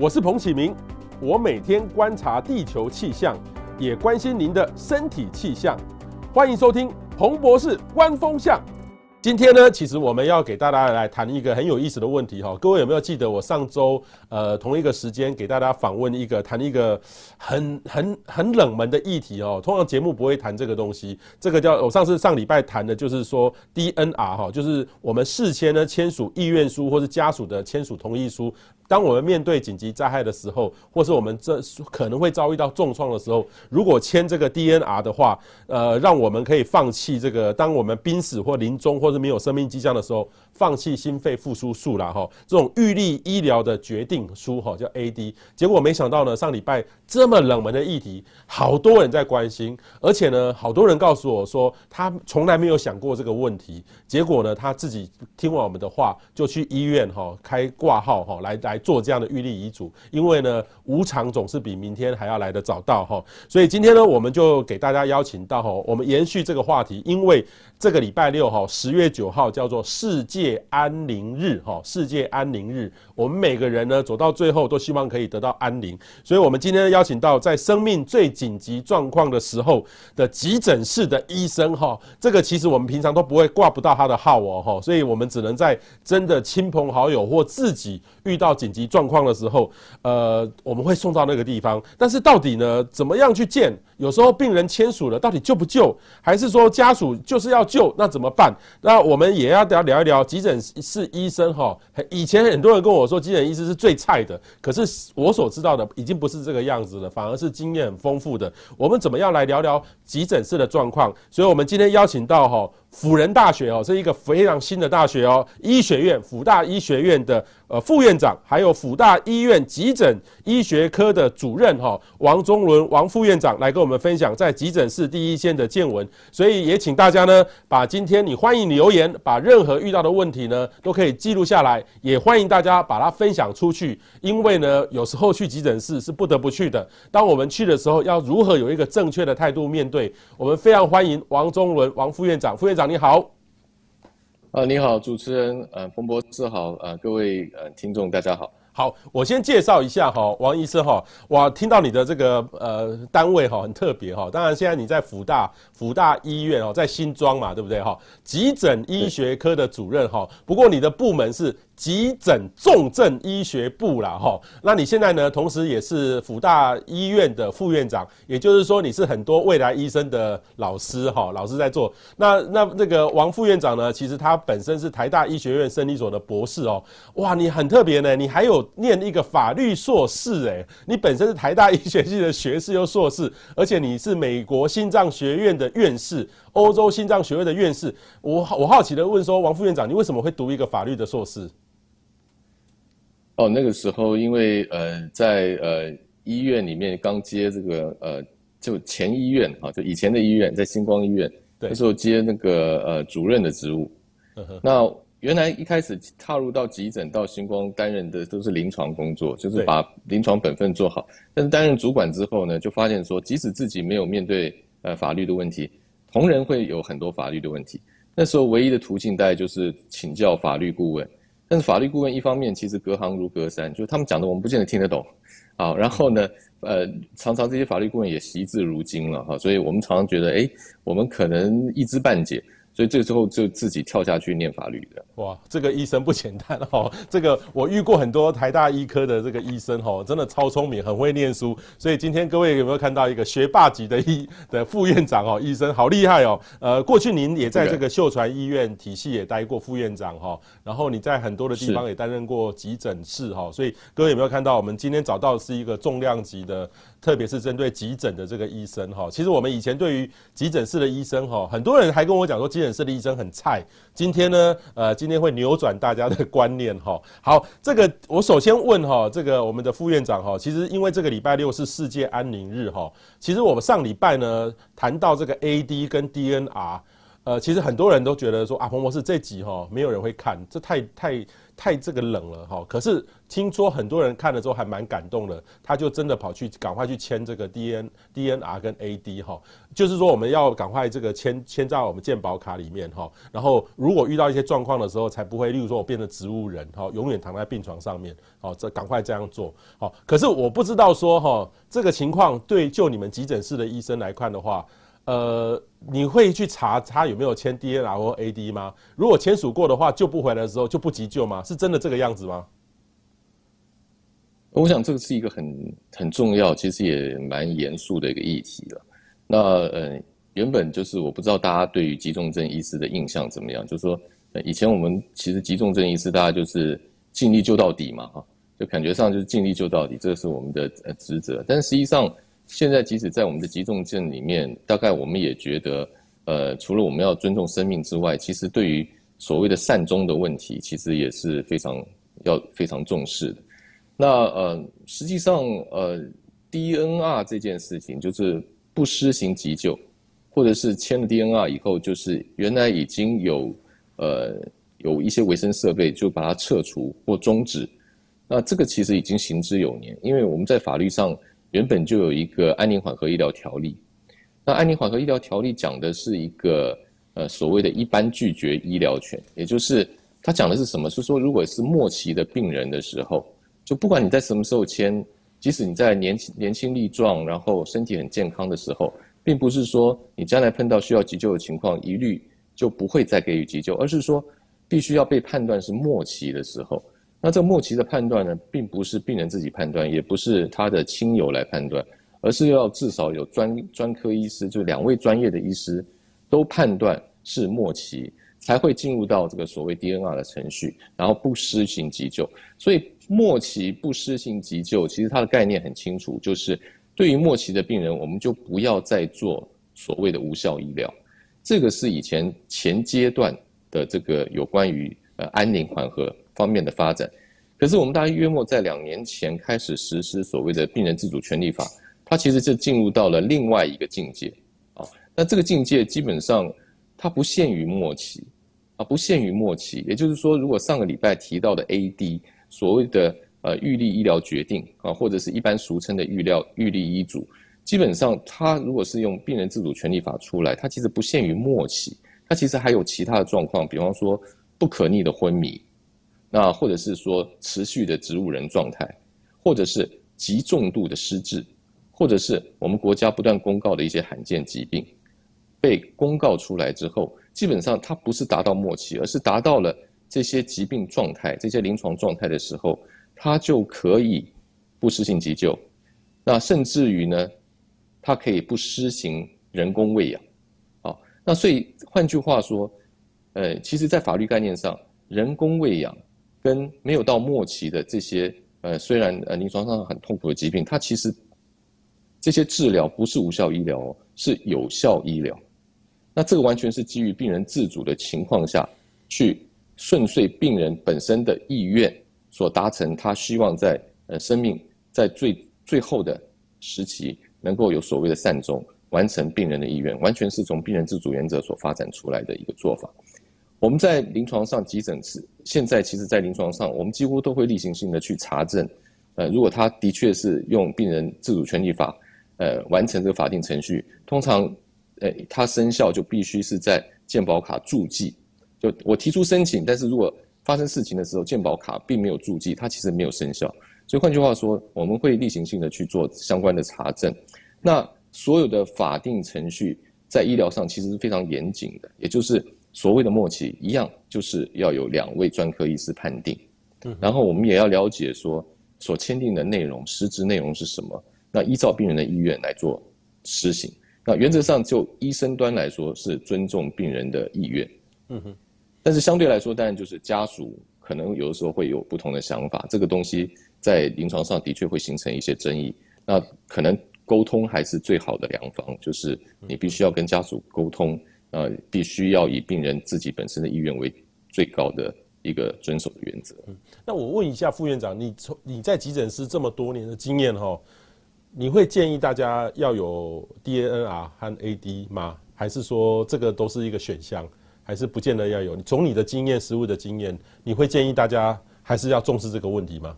我是彭启明，我每天观察地球气象，也关心您的身体气象。欢迎收听彭博士观风向。今天呢，其实我们要给大家来谈一个很有意思的问题哈。各位有没有记得我上周呃同一个时间给大家访问一个谈一个很很很冷门的议题哦？通常节目不会谈这个东西，这个叫我上次上礼拜谈的就是说 DNR 哈，就是我们事先呢签署意愿书或是家属的签署同意书。当我们面对紧急灾害的时候，或是我们这可能会遭遇到重创的时候，如果签这个 DNR 的话，呃，让我们可以放弃这个，当我们濒死或临终或或者没有生命迹象的时候，放弃心肺复苏术啦，哈，这种预立医疗的决定书哈，叫 AD。结果没想到呢，上礼拜这么冷门的议题，好多人在关心，而且呢，好多人告诉我说，他从来没有想过这个问题。结果呢，他自己听完我们的话，就去医院哈开挂号哈来来。做这样的预立遗嘱，因为呢，无常总是比明天还要来得早到哈，所以今天呢，我们就给大家邀请到哈，我们延续这个话题，因为这个礼拜六哈，十月九号叫做世界安宁日哈，世界安宁日，我们每个人呢走到最后都希望可以得到安宁，所以我们今天邀请到在生命最紧急状况的时候的急诊室的医生哈，这个其实我们平常都不会挂不到他的号哦哈，所以我们只能在真的亲朋好友或自己遇到紧急状况的时候，呃，我们会送到那个地方。但是到底呢，怎么样去见？有时候病人签署了，到底救不救？还是说家属就是要救？那怎么办？那我们也要聊聊一聊急诊室医生哈。以前很多人跟我说，急诊医师是最菜的。可是我所知道的已经不是这个样子了，反而是经验很丰富的。我们怎么样来聊聊急诊室的状况？所以我们今天邀请到哈。辅仁大学哦，是一个非常新的大学哦，医学院辅大医学院的呃副院长，还有辅大医院急诊医学科的主任哈王中伦王副院长来跟我们分享在急诊室第一线的见闻，所以也请大家呢把今天你欢迎留言，把任何遇到的问题呢都可以记录下来，也欢迎大家把它分享出去，因为呢有时候去急诊室是不得不去的，当我们去的时候要如何有一个正确的态度面对，我们非常欢迎王中伦王副院长。副院长。你好，啊，你好，主持人，呃，彭博士好，呃，各位呃听众大家好，好，我先介绍一下哈，王医生哈，我听到你的这个呃单位哈很特别哈，当然现在你在辅大辅大医院哦，在新庄嘛，对不对哈？急诊医学科的主任哈，不过你的部门是。急诊重症医学部啦，哈，那你现在呢？同时也是辅大医院的副院长，也就是说你是很多未来医生的老师，哈，老师在做。那那那个王副院长呢？其实他本身是台大医学院生理所的博士哦。哇，你很特别呢，你还有念一个法律硕士，诶，你本身是台大医学系的学士又硕士，而且你是美国心脏学院的院士，欧洲心脏学会的院士。我我好奇的问说，王副院长，你为什么会读一个法律的硕士？哦，那个时候因为呃在呃医院里面刚接这个呃就前医院啊，就以前的医院在星光医院，对，那时候接那个呃主任的职务。呵呵，那原来一开始踏入到急诊到星光担任的都是临床工作，就是把临床本分做好。但是担任主管之后呢，就发现说，即使自己没有面对呃法律的问题，同仁会有很多法律的问题。那时候唯一的途径大概就是请教法律顾问。但是法律顾问一方面其实隔行如隔山，就是他们讲的我们不见得听得懂，啊，然后呢，呃，常常这些法律顾问也习字如金了哈，所以我们常常觉得，哎，我们可能一知半解。所以这时候就自己跳下去念法律的。哇，这个医生不简单哦。这个我遇过很多台大医科的这个医生哦，真的超聪明，很会念书。所以今天各位有没有看到一个学霸级的医的副院长哦？医生好厉害哦。呃，过去您也在这个秀传医院体系也待过副院长哈，然后你在很多的地方也担任过急诊室哈。所以各位有没有看到我们今天找到的是一个重量级的？特别是针对急诊的这个医生哈，其实我们以前对于急诊室的医生哈，很多人还跟我讲说急诊室的医生很菜。今天呢，呃，今天会扭转大家的观念哈。好，这个我首先问哈，这个我们的副院长哈，其实因为这个礼拜六是世界安宁日哈，其实我们上礼拜呢谈到这个 AD 跟 DNR，呃，其实很多人都觉得说啊，彭博士这集哈没有人会看，这太太。太这个冷了哈。可是听说很多人看了之后还蛮感动的，他就真的跑去赶快去签这个 D N D N R 跟 A D 哈，就是说我们要赶快这个签签在我们健保卡里面哈。然后如果遇到一些状况的时候，才不会，例如说我变成植物人哈，永远躺在病床上面，好，这赶快这样做好。可是我不知道说哈，这个情况对就你们急诊室的医生来看的话。呃，你会去查他有没有签 DNR 或 AD 吗？如果签署过的话，救不回来的时候就不急救吗？是真的这个样子吗？我想这个是一个很很重要，其实也蛮严肃的一个议题了。那呃，原本就是我不知道大家对于急重症医师的印象怎么样，就是说以前我们其实急重症医师大家就是尽力救到底嘛，哈，就感觉上就是尽力救到底，这是我们的呃职责。但实际上。现在即使在我们的急重症里面，大概我们也觉得，呃，除了我们要尊重生命之外，其实对于所谓的善终的问题，其实也是非常要非常重视的。那呃，实际上呃，DNR 这件事情就是不施行急救，或者是签了 DNR 以后，就是原来已经有呃有一些维生设备就把它撤除或终止，那这个其实已经行之有年，因为我们在法律上。原本就有一个安宁缓和医疗条例，那安宁缓和医疗条例讲的是一个呃所谓的一般拒绝医疗权，也就是他讲的是什么？是说如果是末期的病人的时候，就不管你在什么时候签，即使你在年轻年轻力壮，然后身体很健康的时候，并不是说你将来碰到需要急救的情况，一律就不会再给予急救，而是说必须要被判断是末期的时候。那这个末期的判断呢，并不是病人自己判断，也不是他的亲友来判断，而是要至少有专专科医师，就两位专业的医师都判断是末期，才会进入到这个所谓 DNR 的程序，然后不施行急救。所以末期不施行急救，其实它的概念很清楚，就是对于末期的病人，我们就不要再做所谓的无效医疗。这个是以前前阶段的这个有关于呃安宁缓和。方面的发展，可是我们大概约莫在两年前开始实施所谓的病人自主权利法，它其实就进入到了另外一个境界啊。那这个境界基本上它不限于末期啊，不限于末期。也就是说，如果上个礼拜提到的 AD 所谓的呃预立医疗决定啊，或者是一般俗称的预料预立医嘱，基本上它如果是用病人自主权利法出来，它其实不限于末期，它其实还有其他的状况，比方说不可逆的昏迷。那或者是说持续的植物人状态，或者是极重度的失智，或者是我们国家不断公告的一些罕见疾病，被公告出来之后，基本上它不是达到末期，而是达到了这些疾病状态、这些临床状态的时候，它就可以不施行急救。那甚至于呢，它可以不施行人工喂养。啊，那所以换句话说，呃，其实在法律概念上，人工喂养。跟没有到末期的这些，呃，虽然呃临床上很痛苦的疾病，它其实这些治疗不是无效医疗哦，是有效医疗。那这个完全是基于病人自主的情况下去顺遂病人本身的意愿所达成，他希望在呃生命在最最后的时期能够有所谓的善终，完成病人的意愿，完全是从病人自主原则所发展出来的一个做法。我们在临床上急诊室，现在其实，在临床上，我们几乎都会例行性的去查证，呃，如果他的确是用病人自主权利法，呃，完成这个法定程序，通常，呃，它生效就必须是在健保卡注记，就我提出申请，但是如果发生事情的时候，健保卡并没有注记，它其实没有生效。所以换句话说，我们会例行性的去做相关的查证。那所有的法定程序在医疗上其实是非常严谨的，也就是。所谓的默契一样，就是要有两位专科医师判定，然后我们也要了解说所签订的内容实质内容是什么，那依照病人的意愿来做施行。那原则上就医生端来说是尊重病人的意愿，嗯哼。但是相对来说，当然就是家属可能有的时候会有不同的想法，这个东西在临床上的确会形成一些争议。那可能沟通还是最好的良方，就是你必须要跟家属沟通。呃，必须要以病人自己本身的意愿为最高的一个遵守的原则。嗯，那我问一下副院长，你从你在急诊室这么多年的经验哈，你会建议大家要有 DNR 和 AD 吗？还是说这个都是一个选项？还是不见得要有？从你的经验、实务的经验，你会建议大家还是要重视这个问题吗？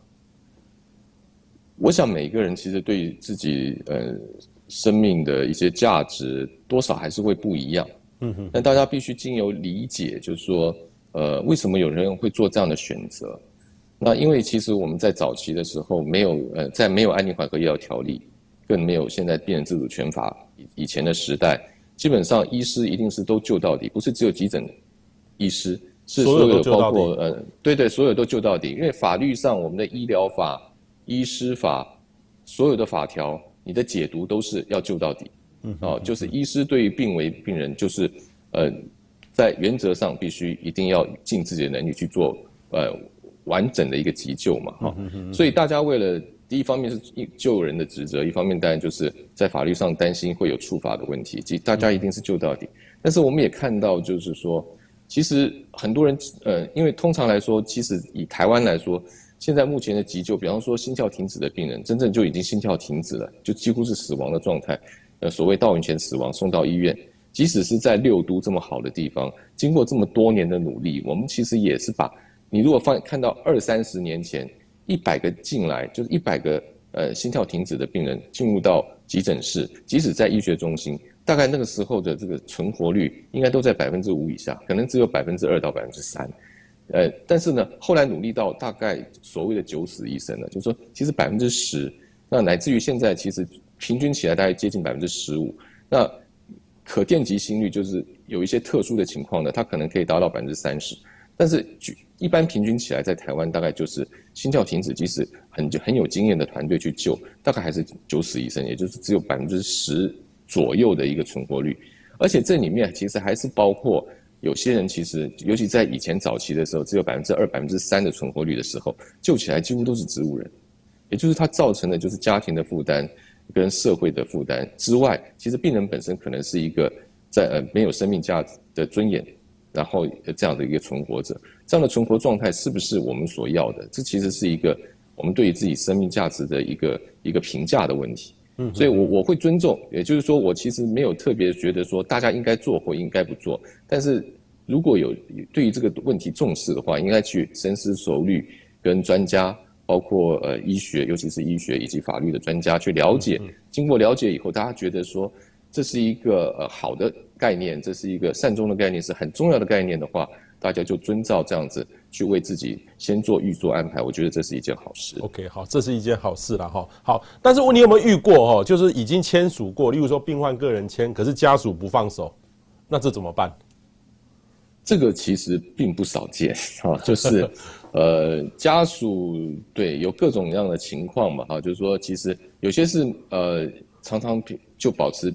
我想每个人其实对自己呃生命的一些价值，多少还是会不一样。嗯哼。但大家必须经由理解，就是说，呃，为什么有人会做这样的选择？那因为其实我们在早期的时候，没有呃，在没有安宁缓和医疗条例，更没有现在病人自主权法以前的时代，基本上医师一定是都救到底，不是只有急诊医师，是所有的包括呃，对对，所有都救到底。因为法律上我们的医疗法。医师法所有的法条，你的解读都是要救到底，嗯，哦，就是医师对于病危病人，就是呃，在原则上必须一定要尽自己的能力去做呃完整的一个急救嘛，哈，所以大家为了第一方面是救人的职责，一方面当然就是在法律上担心会有处罚的问题，即大家一定是救到底。但是我们也看到，就是说，其实很多人呃，因为通常来说，其实以台湾来说。现在目前的急救，比方说心跳停止的病人，真正就已经心跳停止了，就几乎是死亡的状态，呃，所谓到院前死亡，送到医院。即使是在六都这么好的地方，经过这么多年的努力，我们其实也是把，你如果放看到二三十年前一百个进来，就是一百个呃心跳停止的病人进入到急诊室，即使在医学中心，大概那个时候的这个存活率应该都在百分之五以下，可能只有百分之二到百分之三。呃，但是呢，后来努力到大概所谓的九死一生呢，就是说，其实百分之十，那乃至于现在其实平均起来大概接近百分之十五。那可电极心率就是有一些特殊的情况呢，它可能可以达到百分之三十。但是一般平均起来，在台湾大概就是心跳停止，即使很很有经验的团队去救，大概还是九死一生，也就是只有百分之十左右的一个存活率。而且这里面其实还是包括。有些人其实，尤其在以前早期的时候，只有百分之二、百分之三的存活率的时候，救起来几乎都是植物人，也就是它造成的就是家庭的负担跟社会的负担之外，其实病人本身可能是一个在呃没有生命价值的尊严，然后这样的一个存活者，这样的存活状态是不是我们所要的？这其实是一个我们对于自己生命价值的一个一个评价的问题。嗯所以，我我会尊重，也就是说，我其实没有特别觉得说大家应该做或应该不做。但是，如果有对于这个问题重视的话，应该去深思熟虑，跟专家，包括呃医学，尤其是医学以及法律的专家去了解。经过了解以后，大家觉得说这是一个呃好的概念，这是一个善终的概念，是很重要的概念的话，大家就遵照这样子。去为自己先做预做安排，我觉得这是一件好事。OK，好，这是一件好事了哈。好，但是你有没有遇过哈？就是已经签署过，例如说病患个人签，可是家属不放手，那这怎么办？这个其实并不少见哈，就是呃家属对有各种各样的情况嘛哈，就是说其实有些是呃常常就保持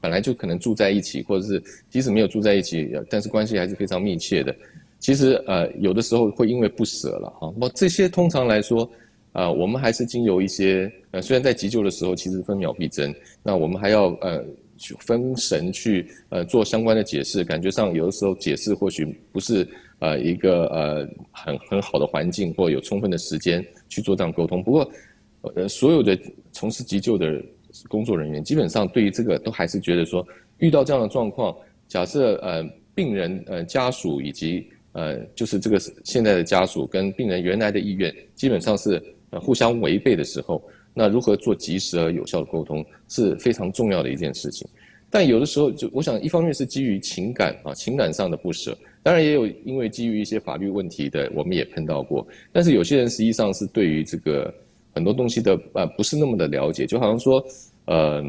本来就可能住在一起，或者是即使没有住在一起，但是关系还是非常密切的。其实呃，有的时候会因为不舍了哈。那这些通常来说，啊、呃，我们还是经由一些呃，虽然在急救的时候其实分秒必争，那我们还要呃去分神去呃做相关的解释。感觉上有的时候解释或许不是呃一个呃很很好的环境或有充分的时间去做这样沟通。不过呃，所有的从事急救的工作人员基本上对于这个都还是觉得说，遇到这样的状况，假设呃病人呃家属以及呃，就是这个现在的家属跟病人原来的意愿基本上是呃互相违背的时候，那如何做及时而有效的沟通是非常重要的一件事情。但有的时候，就我想，一方面是基于情感啊，情感上的不舍，当然也有因为基于一些法律问题的，我们也碰到过。但是有些人实际上是对于这个很多东西的呃不是那么的了解，就好像说，呃，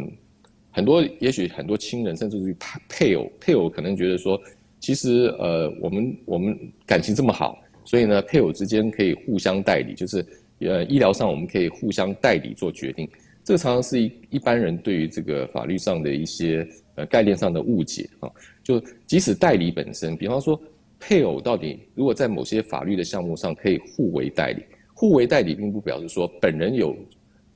很多也许很多亲人甚至于配偶，配偶可能觉得说。其实，呃，我们我们感情这么好，所以呢，配偶之间可以互相代理，就是，呃，医疗上我们可以互相代理做决定。这个常常是一一般人对于这个法律上的一些呃概念上的误解啊。就即使代理本身，比方说配偶到底如果在某些法律的项目上可以互为代理，互为代理并不表示说本人有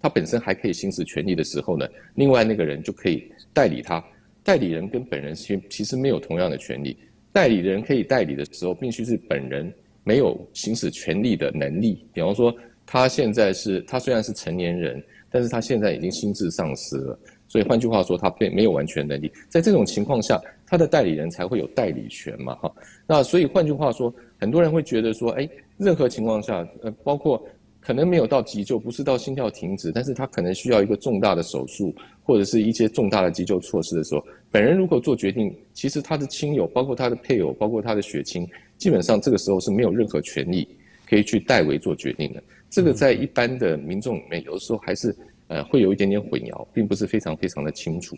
他本身还可以行使权利的时候呢，另外那个人就可以代理他。代理人跟本人其其实没有同样的权利。代理人可以代理的时候，必须是本人没有行使权利的能力。比方说，他现在是他虽然是成年人，但是他现在已经心智丧失了，所以换句话说，他并没有完全能力。在这种情况下，他的代理人才会有代理权嘛，哈。那所以换句话说，很多人会觉得说，哎，任何情况下，呃，包括可能没有到急救，不是到心跳停止，但是他可能需要一个重大的手术，或者是一些重大的急救措施的时候，本人如果做决定，其实他的亲友，包括他的配偶，包括他的血亲，基本上这个时候是没有任何权利可以去代为做决定的。这个在一般的民众里面，有的时候还是呃会有一点点混淆，并不是非常非常的清楚。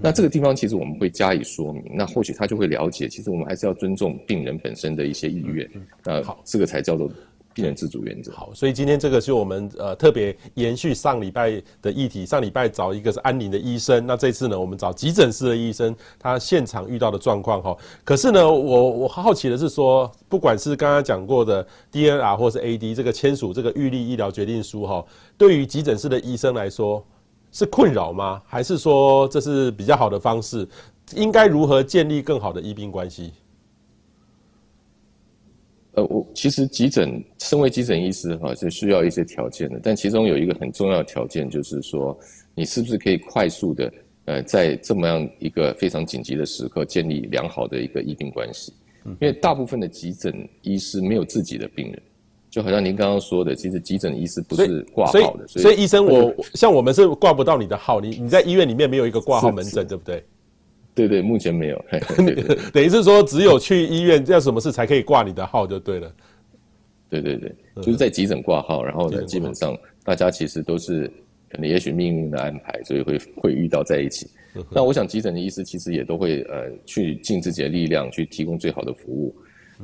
那这个地方其实我们会加以说明，那或许他就会了解，其实我们还是要尊重病人本身的一些意愿。那好，这个才叫做病人自主原则。好，所以今天这个是我们呃特别延续上礼拜的议题，上礼拜找一个是安宁的医生，那这次呢我们找急诊室的医生，他现场遇到的状况哈。可是呢，我我好奇的是说，不管是刚刚讲过的 DNR 或是 AD 这个签署这个预立医疗决定书哈，对于急诊室的医生来说。是困扰吗？还是说这是比较好的方式？应该如何建立更好的医病关系？呃，我其实急诊，身为急诊医师哈，是需要一些条件的。但其中有一个很重要的条件，就是说，你是不是可以快速的，呃，在这么样一个非常紧急的时刻，建立良好的一个医病关系？因为大部分的急诊医师没有自己的病人。就好像您刚刚说的，其实急诊医师不是挂号的，所以，医生我像我们是挂不到你的号，你你在医院里面没有一个挂号门诊，对不对？对对，目前没有。等于是说，只有去医院要什么事才可以挂你的号就对了。对对对，就是在急诊挂号，然后呢，基本上大家其实都是可能也许命运的安排，所以会会遇到在一起。那我想急诊的医师其实也都会呃去尽自己的力量去提供最好的服务。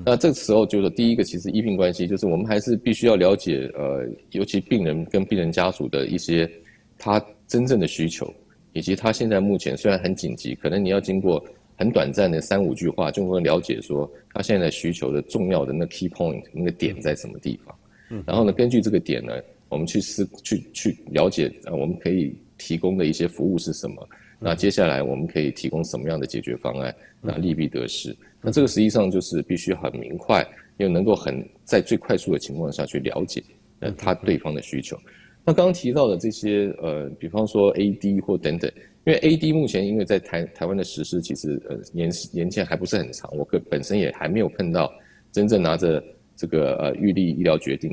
那这个时候就是第一个，其实医病关系就是我们还是必须要了解，呃，尤其病人跟病人家属的一些他真正的需求，以及他现在目前虽然很紧急，可能你要经过很短暂的三五句话，就会了解说他现在需求的重要的那 key point 那个点在什么地方。嗯，然后呢，根据这个点呢，我们去思去去了解，呃，我们可以提供的一些服务是什么。那接下来我们可以提供什么样的解决方案？那利弊得失。那这个实际上就是必须很明快，又能够很在最快速的情况下去了解，呃，他对方的需求。那刚刚提到的这些，呃，比方说 AD 或等等，因为 AD 目前因为在台台湾的实施其实呃年年限还不是很长，我个本身也还没有碰到真正拿着这个呃预立医疗决定，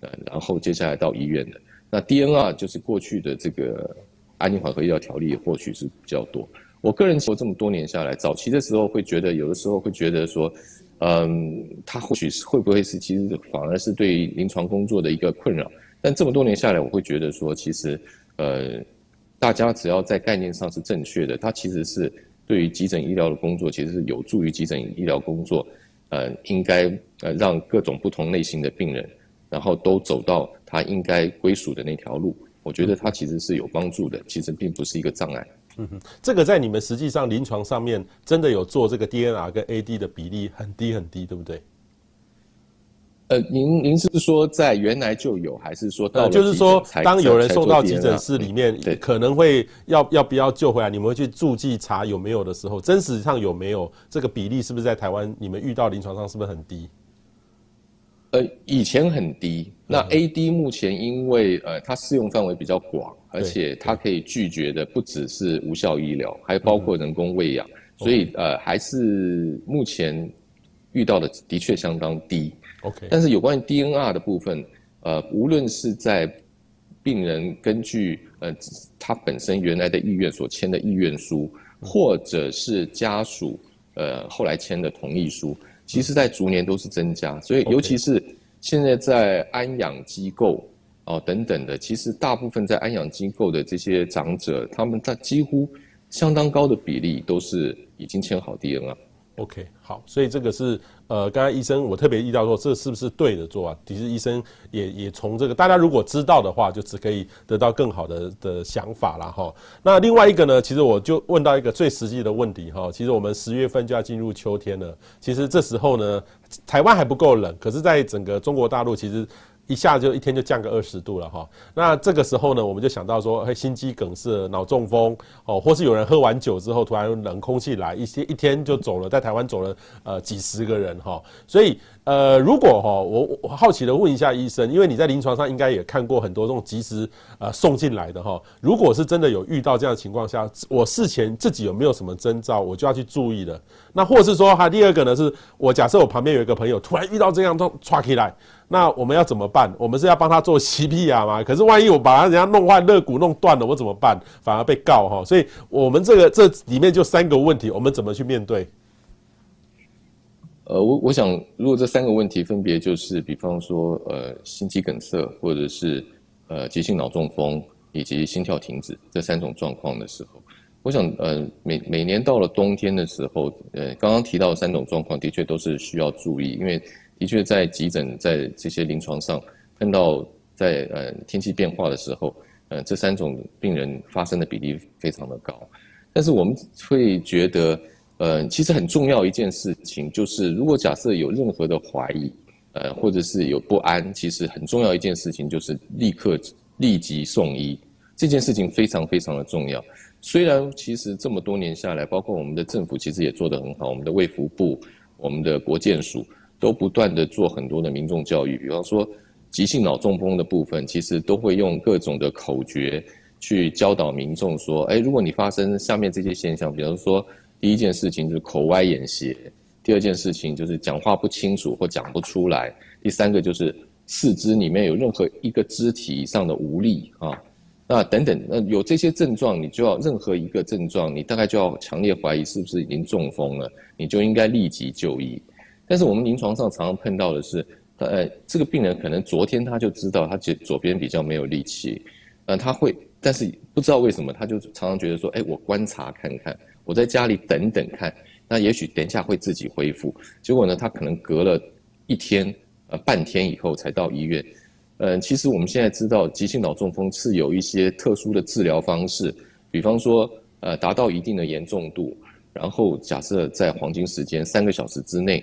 呃，然后接下来到医院的。那 DNR 就是过去的这个安宁缓和医疗条例，或许是比较多。我个人说，这么多年下来，早期的时候会觉得，有的时候会觉得说，嗯，他或许是会不会是其实反而是对临床工作的一个困扰。但这么多年下来，我会觉得说，其实，呃，大家只要在概念上是正确的，它其实是对于急诊医疗的工作，其实是有助于急诊医疗工作，呃，应该呃让各种不同类型的病人，然后都走到他应该归属的那条路。我觉得它其实是有帮助的，其实并不是一个障碍。嗯哼，这个在你们实际上临床上面真的有做这个 DNR 跟 AD 的比例很低很低，对不对？呃，您您是说在原来就有，还是说到、呃、就是说当有人送到急诊室里面，对，可能会要要不要救回来，你们会去注记查有没有的时候，真实上有没有这个比例，是不是在台湾你们遇到临床上是不是很低？呃，以前很低。那 AD 目前因为呃，它适用范围比较广，而且它可以拒绝的不只是无效医疗，还包括人工喂养，所以呃，还是目前遇到的的确相当低。OK。但是有关于 DNR 的部分，呃，无论是在病人根据呃他本身原来的意愿所签的意愿书，或者是家属呃后来签的同意书。其实，在逐年都是增加，所以尤其是现在在安养机构哦等等的，其实大部分在安养机构的这些长者，他们在几乎相当高的比例都是已经签好 DNR 了。OK，好，所以这个是呃，刚刚医生我特别遇到说，这是不是对的做啊？其实医生也也从这个，大家如果知道的话，就只可以得到更好的的想法了哈。那另外一个呢，其实我就问到一个最实际的问题哈。其实我们十月份就要进入秋天了，其实这时候呢，台湾还不够冷，可是在整个中国大陆其实。一下就一天就降个二十度了哈。那这个时候呢，我们就想到说，嘿，心肌梗塞、脑中风哦，或是有人喝完酒之后突然冷空气来，一些一天就走了，在台湾走了呃几十个人哈。所以呃，如果哈，我好奇的问一下医生，因为你在临床上应该也看过很多这种及时呃送进来的哈。如果是真的有遇到这样的情况下，我事前自己有没有什么征兆，我就要去注意了。那或是说，哈，第二个呢，是我假设我旁边有一个朋友突然遇到这样都唰起来，那我们要怎么办？我们是要帮他做 CPR 吗？可是万一我把他人家弄坏肋骨弄断了，我怎么办？反而被告哈。所以我们这个这里面就三个问题，我们怎么去面对？呃，我我想，如果这三个问题分别就是，比方说，呃，心肌梗塞，或者是呃急性脑中风，以及心跳停止这三种状况的时候。我想，呃，每每年到了冬天的时候，呃，刚刚提到的三种状况，的确都是需要注意，因为的确在急诊在这些临床上看到，在呃天气变化的时候，呃，这三种病人发生的比例非常的高。但是我们会觉得，呃，其实很重要一件事情就是，如果假设有任何的怀疑，呃，或者是有不安，其实很重要一件事情就是立刻立即送医，这件事情非常非常的重要。虽然其实这么多年下来，包括我们的政府其实也做得很好，我们的卫福部、我们的国健署都不断地做很多的民众教育。比方说，急性脑中风的部分，其实都会用各种的口诀去教导民众说：哎，如果你发生下面这些现象，比方说，第一件事情就是口歪眼斜；第二件事情就是讲话不清楚或讲不出来；第三个就是四肢里面有任何一个肢体上的无力啊。那等等，那有这些症状，你就要任何一个症状，你大概就要强烈怀疑是不是已经中风了，你就应该立即就医。但是我们临床上常常碰到的是，呃，这个病人可能昨天他就知道他左左边比较没有力气，呃，他会，但是不知道为什么，他就常常觉得说，哎，我观察看看，我在家里等等看，那也许等一下会自己恢复。结果呢，他可能隔了一天，呃，半天以后才到医院。嗯，其实我们现在知道，急性脑中风是有一些特殊的治疗方式，比方说，呃，达到一定的严重度，然后假设在黄金时间三个小时之内，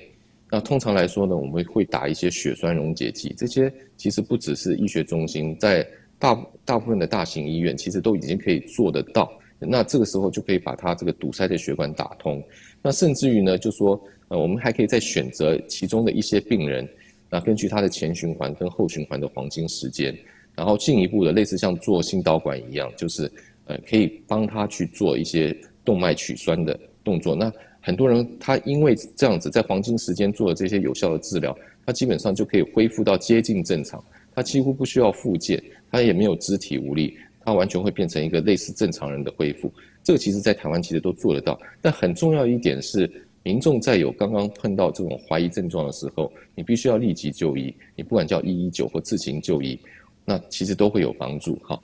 那通常来说呢，我们会打一些血栓溶解剂。这些其实不只是医学中心，在大大部分的大型医院，其实都已经可以做得到。那这个时候就可以把它这个堵塞的血管打通。那甚至于呢，就说，呃，我们还可以再选择其中的一些病人。那根据他的前循环跟后循环的黄金时间，然后进一步的类似像做心导管一样，就是呃可以帮他去做一些动脉取栓的动作。那很多人他因为这样子在黄金时间做了这些有效的治疗，他基本上就可以恢复到接近正常，他几乎不需要复健，他也没有肢体无力，他完全会变成一个类似正常人的恢复。这个其实在台湾其实都做得到，但很重要一点是。民众在有刚刚碰到这种怀疑症状的时候，你必须要立即就医。你不管叫一一九或自行就医，那其实都会有帮助。好，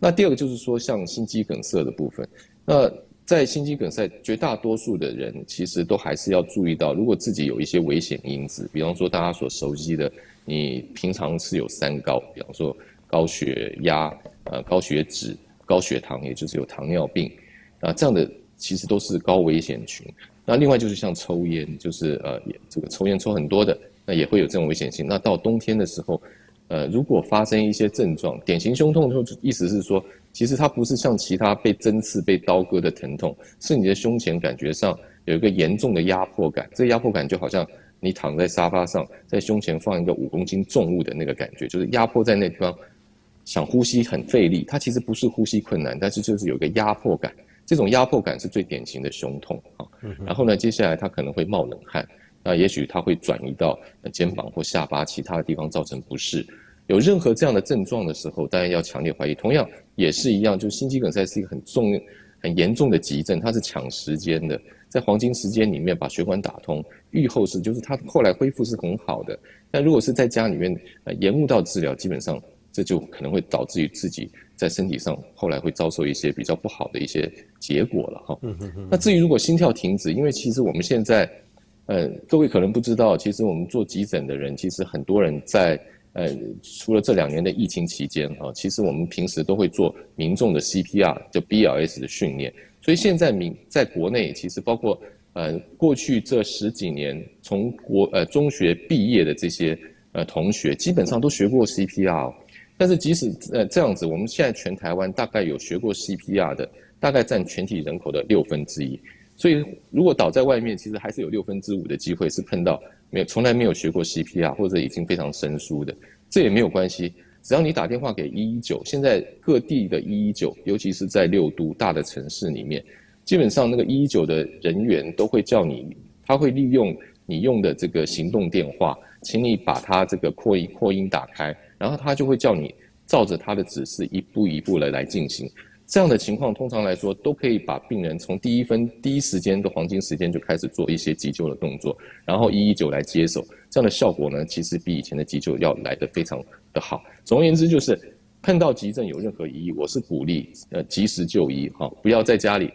那第二个就是说，像心肌梗塞的部分，那在心肌梗塞，绝大多数的人其实都还是要注意到，如果自己有一些危险因子，比方说大家所熟悉的，你平常是有三高，比方说高血压、呃高血脂、高血糖，也就是有糖尿病，啊这样的其实都是高危险群。那另外就是像抽烟，就是呃，这个抽烟抽很多的，那也会有这种危险性。那到冬天的时候，呃，如果发生一些症状，典型胸痛，就意思是说，其实它不是像其他被针刺、被刀割的疼痛，是你的胸前感觉上有一个严重的压迫感。这个压迫感就好像你躺在沙发上，在胸前放一个五公斤重物的那个感觉，就是压迫在那地方，想呼吸很费力。它其实不是呼吸困难，但是就是有个压迫感。这种压迫感是最典型的胸痛啊，然后呢，接下来它可能会冒冷汗，那也许它会转移到肩膀或下巴其他的地方造成不适。有任何这样的症状的时候，当然要强烈怀疑。同样也是一样，就是心肌梗塞是一个很重、很严重的急症，它是抢时间的，在黄金时间里面把血管打通，预后是就是它后来恢复是很好的。但如果是在家里面呃延误到治疗，基本上这就可能会导致于自己。在身体上后来会遭受一些比较不好的一些结果了哈。那至于如果心跳停止，因为其实我们现在，呃，各位可能不知道，其实我们做急诊的人，其实很多人在呃，除了这两年的疫情期间啊，其实我们平时都会做民众的 CPR，就 BLS 的训练。所以现在民在国内，其实包括呃过去这十几年从国呃中学毕业的这些。呃同学，基本上都学过 CPR。但是即使呃这样子，我们现在全台湾大概有学过 CPR 的，大概占全体人口的六分之一。所以如果倒在外面，其实还是有六分之五的机会是碰到没有从来没有学过 CPR 或者已经非常生疏的，这也没有关系。只要你打电话给一一九，现在各地的一一九，尤其是在六都大的城市里面，基本上那个一一九的人员都会叫你，他会利用你用的这个行动电话，请你把它这个扩音扩音打开，然后他就会叫你照着他的指示一步一步的来进行。这样的情况，通常来说都可以把病人从第一分第一时间的黄金时间就开始做一些急救的动作，然后一一九来接手，这样的效果呢，其实比以前的急救要来得非常的好。总而言之，就是碰到急症有任何疑义，我是鼓励呃及时就医哈，不要在家里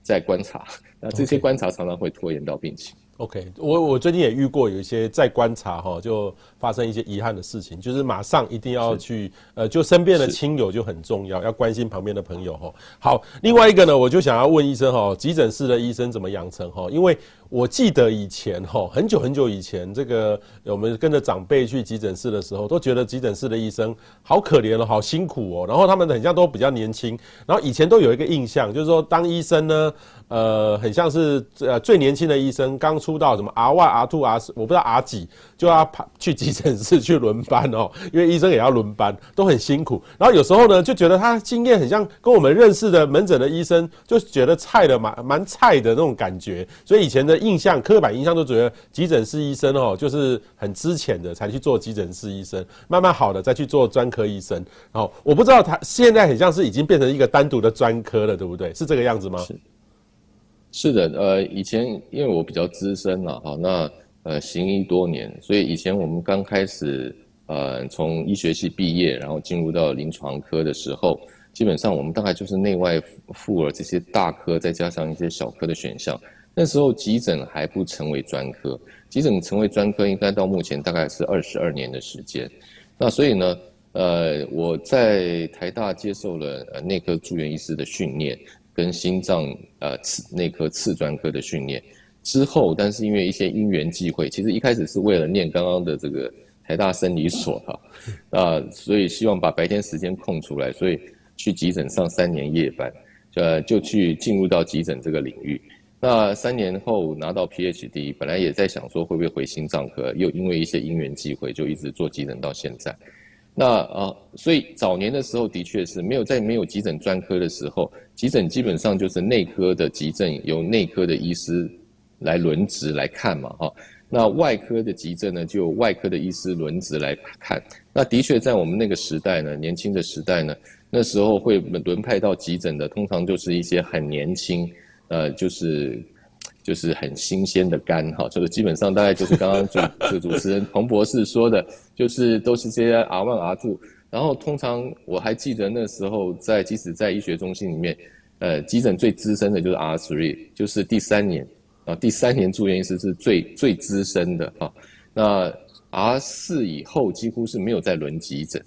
再观察，那这些观察常常会拖延到病情。OK，我我最近也遇过有一些在观察哈，就发生一些遗憾的事情，就是马上一定要去呃，就身边的亲友就很重要，要关心旁边的朋友哈。好，另外一个呢，我就想要问医生哈，急诊室的医生怎么养成哈？因为我记得以前哈，很久很久以前，这个我们跟着长辈去急诊室的时候，都觉得急诊室的医生好可怜哦，好辛苦哦。然后他们很像都比较年轻，然后以前都有一个印象，就是说当医生呢，呃，很像是呃最年轻的医生刚出道什么 R one R two R 我不知道 R 几，就要跑去急诊室去轮班哦，因为医生也要轮班，都很辛苦。然后有时候呢，就觉得他经验很像跟我们认识的门诊的医生，就觉得菜的蛮蛮菜的那种感觉，所以以前的。印象刻板印象都觉得急诊室医生哦，就是很资浅的才去做急诊室医生，慢慢好了再去做专科医生。然后我不知道他现在很像是已经变成一个单独的专科了，对不对？是这个样子吗？是是的，呃，以前因为我比较资深了，哈，那呃行医多年，所以以前我们刚开始呃从医学系毕业，然后进入到临床科的时候，基本上我们大概就是内外妇儿这些大科，再加上一些小科的选项。那时候急诊还不成为专科，急诊成为专科应该到目前大概是二十二年的时间。那所以呢，呃，我在台大接受了呃内科住院医师的训练，跟心脏呃次内科次专科的训练之后，但是因为一些因缘际会，其实一开始是为了念刚刚的这个台大生理所哈，啊，所以希望把白天时间空出来，所以去急诊上三年夜班，呃，就去进入到急诊这个领域。那三年后拿到 PhD，本来也在想说会不会回心脏科，又因为一些因缘际会，就一直做急诊到现在。那啊，所以早年的时候的确是没有在没有急诊专科的时候，急诊基本上就是内科的急症由内科的医师来轮值来看嘛，哈。那外科的急症呢，就外科的医师轮值来看。那的确在我们那个时代呢，年轻的时代呢，那时候会轮派到急诊的，通常就是一些很年轻。呃，就是就是很新鲜的肝哈，这个基本上大概就是刚刚主 这个主持人彭博士说的，就是都是这些 R one R two，然后通常我还记得那时候在即使在医学中心里面，呃，急诊最资深的就是 R three，就是第三年啊，第三年住院医师是最最资深的啊，那 R 四以后几乎是没有再轮急诊，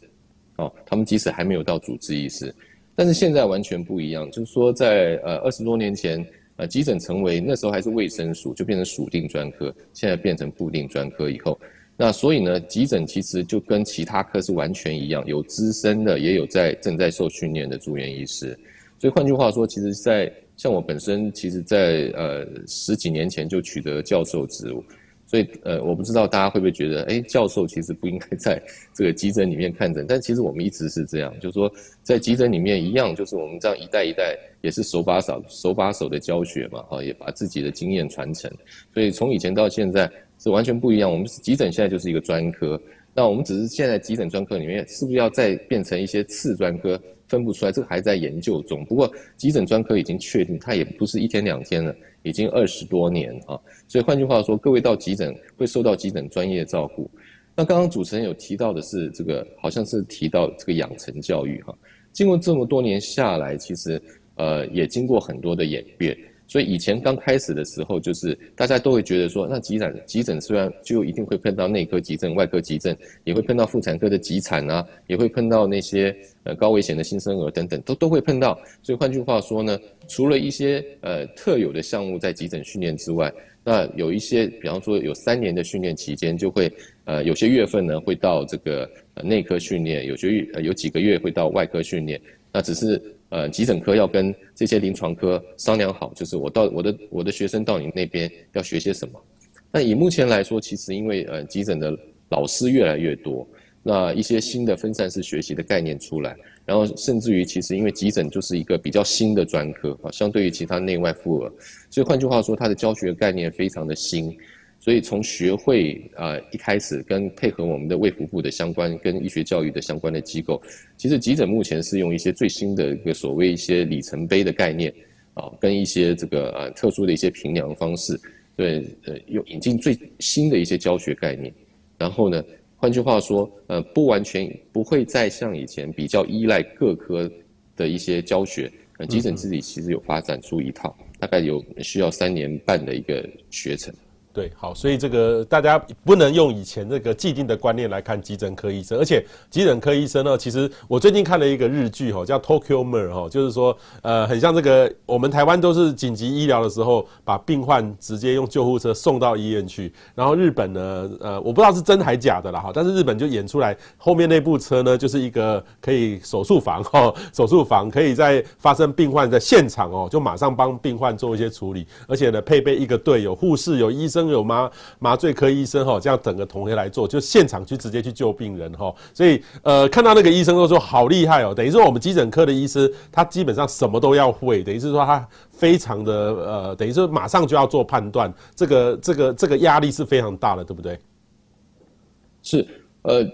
哦，他们即使还没有到主治医师。但是现在完全不一样，就是说在呃二十多年前，呃急诊成为那时候还是卫生署，就变成属定专科，现在变成部定专科以后，那所以呢，急诊其实就跟其他科是完全一样，有资深的，也有在正在受训练的住院医师。所以换句话说，其实在像我本身，其实在呃十几年前就取得教授职务。所以，呃，我不知道大家会不会觉得，哎，教授其实不应该在这个急诊里面看诊，但其实我们一直是这样，就是说，在急诊里面一样，就是我们这样一代一代也是手把手、手把手的教学嘛，哈，也把自己的经验传承。所以从以前到现在是完全不一样。我们急诊现在就是一个专科，那我们只是现在急诊专科里面是不是要再变成一些次专科？分不出来，这个还在研究中。不过急诊专科已经确定，它也不是一天两天了，已经二十多年啊。所以换句话说，各位到急诊会受到急诊专业照顾。那刚刚主持人有提到的是这个，好像是提到这个养成教育哈。经过这么多年下来，其实呃也经过很多的演变。所以以前刚开始的时候，就是大家都会觉得说，那急诊急诊虽然就一定会碰到内科急症、外科急症，也会碰到妇产科的急产啊，也会碰到那些呃高危险的新生儿等等，都都会碰到。所以换句话说呢，除了一些呃特有的项目在急诊训练之外，那有一些，比方说有三年的训练期间，就会呃有些月份呢会到这个呃内科训练，有些月、有几个月会到外科训练。那只是呃急诊科要跟这些临床科商量好，就是我到我的我的学生到你那边要学些什么。那以目前来说，其实因为呃急诊的老师越来越多，那一些新的分散式学习的概念出来，然后甚至于其实因为急诊就是一个比较新的专科啊，相对于其他内外妇儿，所以换句话说，它的教学概念非常的新，所以从学会啊、呃、一开始跟配合我们的卫福部的相关跟医学教育的相关的机构，其实急诊目前是用一些最新的一个所谓一些里程碑的概念啊，跟一些这个呃特殊的一些评量方式，对呃用引进最新的一些教学概念，然后呢。换句话说，呃，不完全不会再像以前比较依赖各科的一些教学，呃，急诊自己其实有发展出一套，大概有需要三年半的一个学程。对，好，所以这个大家不能用以前这个既定的观念来看急诊科医生，而且急诊科医生呢，其实我最近看了一个日剧哈，叫 Tokyo Mer 哈，就是说呃，很像这个我们台湾都是紧急医疗的时候，把病患直接用救护车送到医院去，然后日本呢，呃，我不知道是真还假的啦哈，但是日本就演出来后面那部车呢，就是一个可以手术房哈，手术房可以在发生病患的现场哦，就马上帮病患做一些处理，而且呢，配备一个队，有护士，有医生。有麻麻醉科医生哈，这样整个同学来做，就现场去直接去救病人哈。所以呃，看到那个医生都说好厉害哦。等于说我们急诊科的医生，他基本上什么都要会，等于是说他非常的呃，等于说马上就要做判断，这个这个这个压力是非常大的，对不对？是呃，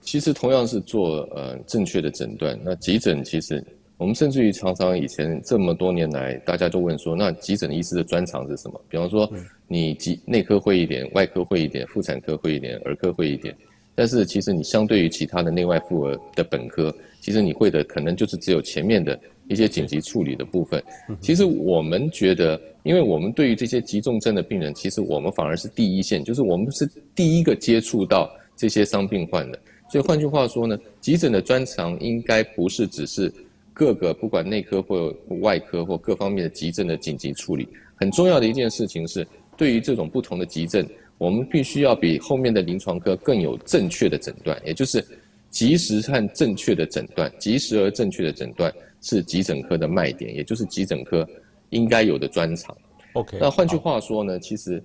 其实同样是做呃正确的诊断，那急诊其实。我们甚至于常常以前这么多年来，大家就问说，那急诊医师的专长是什么？比方说，你急内科会一点，外科会一点，妇产科会一点，儿科会一点。但是其实你相对于其他的内外妇儿的本科，其实你会的可能就是只有前面的一些紧急处理的部分。其实我们觉得，因为我们对于这些急重症的病人，其实我们反而是第一线，就是我们是第一个接触到这些伤病患的。所以换句话说呢，急诊的专长应该不是只是。各个不管内科或外科或各方面的急症的紧急处理，很重要的一件事情是，对于这种不同的急症，我们必须要比后面的临床科更有正确的诊断，也就是及时和正确的诊断，及时而正确的诊断是急诊科的卖点，也就是急诊科应该有的专长。OK，那换句话说呢，其实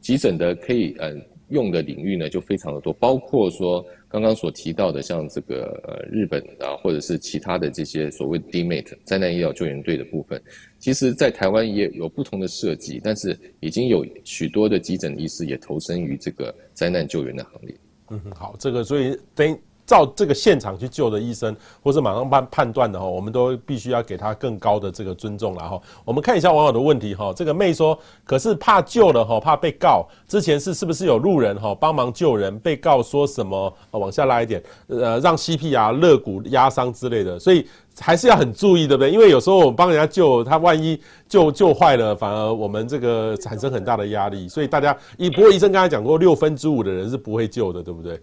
急诊的可以嗯。用的领域呢就非常的多，包括说刚刚所提到的，像这个呃日本啊，或者是其他的这些所谓 DMAT 灾难医疗救援队的部分，其实在台湾也有不同的设计，但是已经有许多的急诊医师也投身于这个灾难救援的行列。嗯，好，这个所以等。照这个现场去救的医生，或是马上判判断的哈，我们都必须要给他更高的这个尊重了哈。我们看一下网友的问题哈，这个妹说，可是怕救了哈，怕被告。之前是是不是有路人哈帮忙救人，被告说什么？往下拉一点，呃，让 CPR 肋骨压伤之类的，所以还是要很注意，对不对？因为有时候我们帮人家救，他万一救救坏了，反而我们这个产生很大的压力。所以大家，一不过医生刚才讲过，六分之五的人是不会救的，对不对？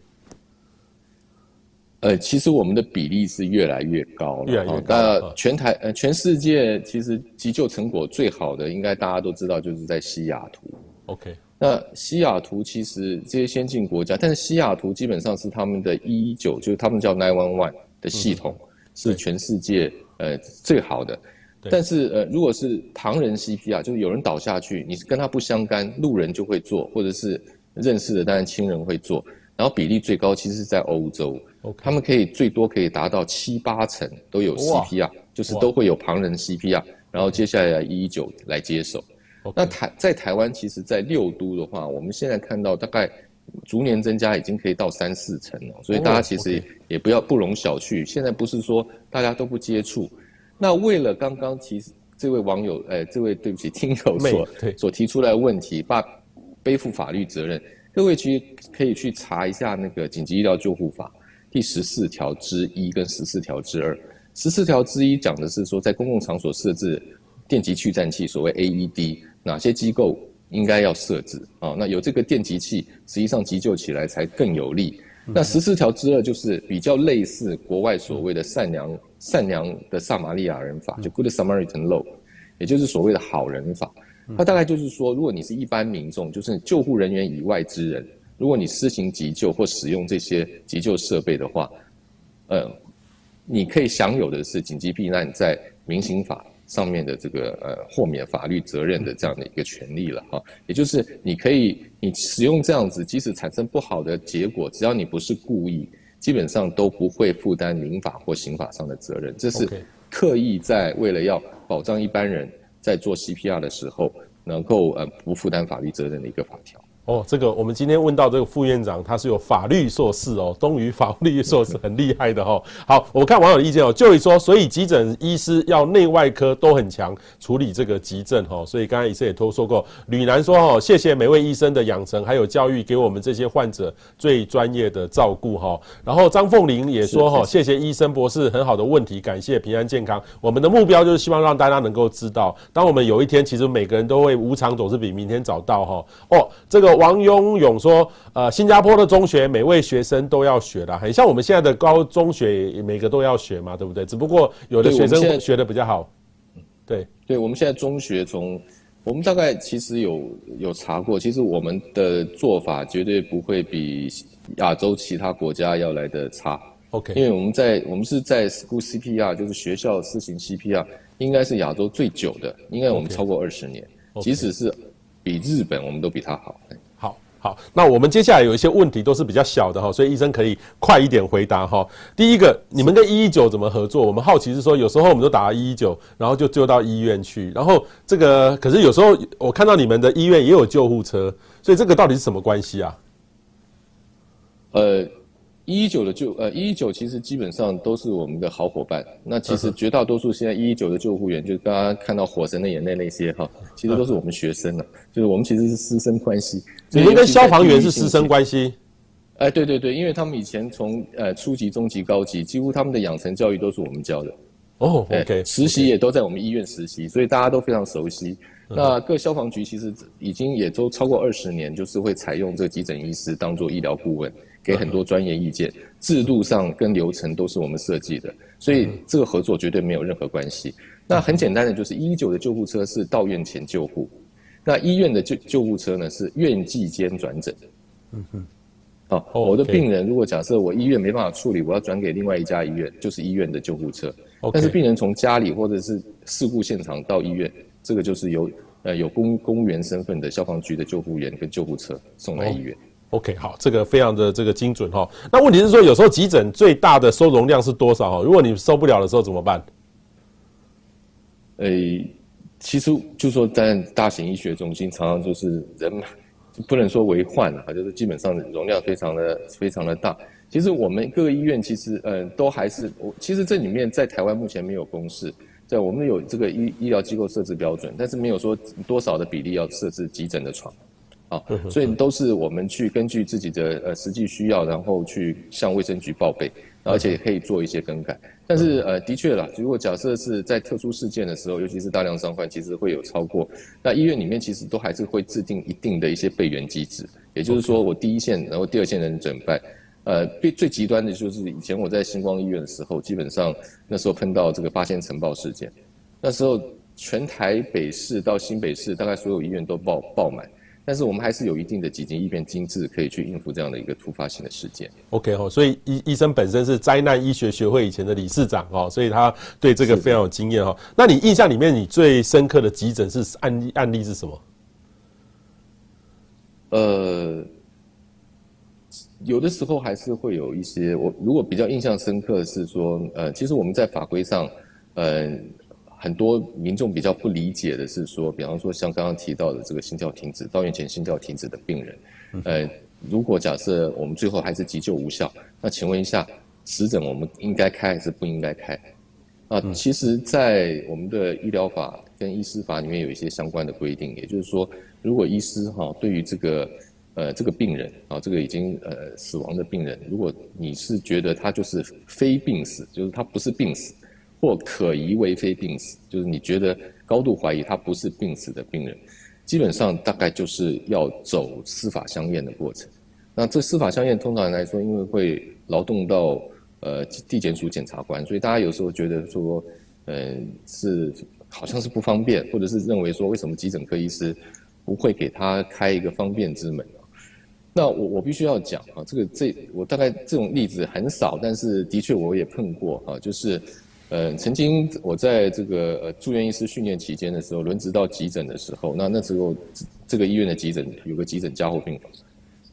呃，其实我们的比例是越来越高了。越来越高。那全台呃，全世界其实急救成果最好的，应该大家都知道，就是在西雅图。OK。那西雅图其实这些先进国家，但是西雅图基本上是他们的一一九，就是他们叫 nine one one 的系统，是全世界呃最好的。但是呃，如果是唐人 CPR，就是有人倒下去，你是跟他不相干，路人就会做，或者是认识的，当然亲人会做。然后比例最高其实是在欧洲。他们可以最多可以达到七八成都有 CPR，就是都会有旁人 CPR，然后接下来一一九来接手。那台在台湾，其实，在六都的话，我们现在看到大概逐年增加，已经可以到三四成了。所以大家其实也不要不容小觑。现在不是说大家都不接触。那为了刚刚其实这位网友，哎，这位对不起听友所所提出来的问题，把背负法律责任，各位其实可以去查一下那个紧急医疗救护法。第十四条之一跟十四条之二，十四条之一讲的是说，在公共场所设置电极去颤器，所谓 AED，哪些机构应该要设置啊？那有这个电极器，实际上急救起来才更有利。那十四条之二就是比较类似国外所谓的善良善良的撒玛利亚人法，就 Good Samaritan Law，也就是所谓的好人法。它大概就是说，如果你是一般民众，就是救护人员以外之人。如果你施行急救或使用这些急救设备的话，呃，你可以享有的是紧急避难在民刑法上面的这个呃豁免法律责任的这样的一个权利了哈。也就是你可以你使用这样子，即使产生不好的结果，只要你不是故意，基本上都不会负担民法或刑法上的责任。这是刻意在为了要保障一般人在做 CPR 的时候能够呃不负担法律责任的一个法条。哦，这个我们今天问到这个副院长，他是有法律硕士哦，东于法律硕士很厉害的哦。好，我看网友的意见哦，就会说，所以急诊医师要内外科都很强，处理这个急症哦。所以刚才医生也都说过，吕楠说哦，谢谢每位医生的养成还有教育，给我们这些患者最专业的照顾哈。然后张凤玲也说哈，谢谢医生博士很好的问题，感谢平安健康。我们的目标就是希望让大家能够知道，当我们有一天其实每个人都会无常总是比明天早到哈。哦，这个。王庸勇说：“呃，新加坡的中学每位学生都要学的，很像我们现在的高中学，每个都要学嘛，对不对？只不过有的学生学的比较好。对，对，我们现在中学从我们大概其实有有查过，其实我们的做法绝对不会比亚洲其他国家要来的差。OK，因为我们在我们是在 School CPR，就是学校施行 CPR，应该是亚洲最久的，应该我们超过二十年.即使是比日本，我们都比他好。”好，那我们接下来有一些问题都是比较小的哈，所以医生可以快一点回答哈。第一个，你们跟一一九怎么合作？我们好奇是说，有时候我们都打了一一九，然后就就到医院去，然后这个可是有时候我看到你们的医院也有救护车，所以这个到底是什么关系啊？呃。一一九的救呃一一九其实基本上都是我们的好伙伴。那其实绝大多数现在一一九的救护员，就是大家看到《火神的眼泪》那些哈，其实都是我们学生了，就是我们其实是师生关系。你们跟消防员是师生关系？哎，对对对，因为他们以前从呃初级、中级、高级，几乎他们的养成教育都是我们教的。哦，OK，实习也都在我们医院实习，所以大家都非常熟悉。那各消防局其实已经也都超过二十年，就是会采用这个急诊医师当做医疗顾问。给很多专业意见，制度上跟流程都是我们设计的，所以这个合作绝对没有任何关系。那很简单的，就是一一九的救护车是到院前救护，那医院的救救护车呢是院际间转诊。嗯哼，好，我的病人如果假设我医院没办法处理，我要转给另外一家医院，就是医院的救护车。但是病人从家里或者是事故现场到医院，这个就是由呃有公公务员身份的消防局的救护员跟救护车送来医院。OK，好，这个非常的这个精准哈。那问题是说，有时候急诊最大的收容量是多少哈？如果你收不了的时候怎么办？诶、其实就说在大型医学中心，常常就是人不能说为患啊，就是基本上容量非常的非常的大。其实我们各个医院其实嗯都还是我，其实这里面在台湾目前没有公示，在我们有这个医医疗机构设置标准，但是没有说多少的比例要设置急诊的床。啊，所以都是我们去根据自己的呃实际需要，然后去向卫生局报备，而且可以做一些更改。但是呃，的确啦，如果假设是在特殊事件的时候，尤其是大量伤患，其实会有超过。那医院里面其实都还是会制定一定的一些备援机制，也就是说，我第一线，然后第二线人怎么办？呃，最最极端的就是以前我在星光医院的时候，基本上那时候碰到这个八仙尘爆事件，那时候全台北市到新北市，大概所有医院都爆爆满。但是我们还是有一定的紧急应变机制，可以去应付这样的一个突发性的事件。OK 哈，所以医医生本身是灾难医学学会以前的理事长哦，所以他对这个非常有经验哈。那你印象里面你最深刻的急诊是案例案例是什么？呃，有的时候还是会有一些，我如果比较印象深刻的是说，呃，其实我们在法规上，呃。很多民众比较不理解的是说，比方说像刚刚提到的这个心跳停止，到院前心跳停止的病人，呃，如果假设我们最后还是急救无效，那请问一下，死诊我们应该开还是不应该开？啊，其实，在我们的医疗法跟医师法里面有一些相关的规定，也就是说，如果医师哈对于这个呃这个病人啊，这个已经呃死亡的病人，如果你是觉得他就是非病死，就是他不是病死。或可疑为非病死，就是你觉得高度怀疑他不是病死的病人，基本上大概就是要走司法相验的过程。那这司法相验通常来说，因为会劳动到呃地检署检察官，所以大家有时候觉得说，嗯、是好像是不方便，或者是认为说，为什么急诊科医师不会给他开一个方便之门？那我我必须要讲啊，这个这我大概这种例子很少，但是的确我也碰过啊，就是呃曾经我在这个呃住院医师训练期间的时候，轮值到急诊的时候，那那时候这个医院的急诊有个急诊加护病房，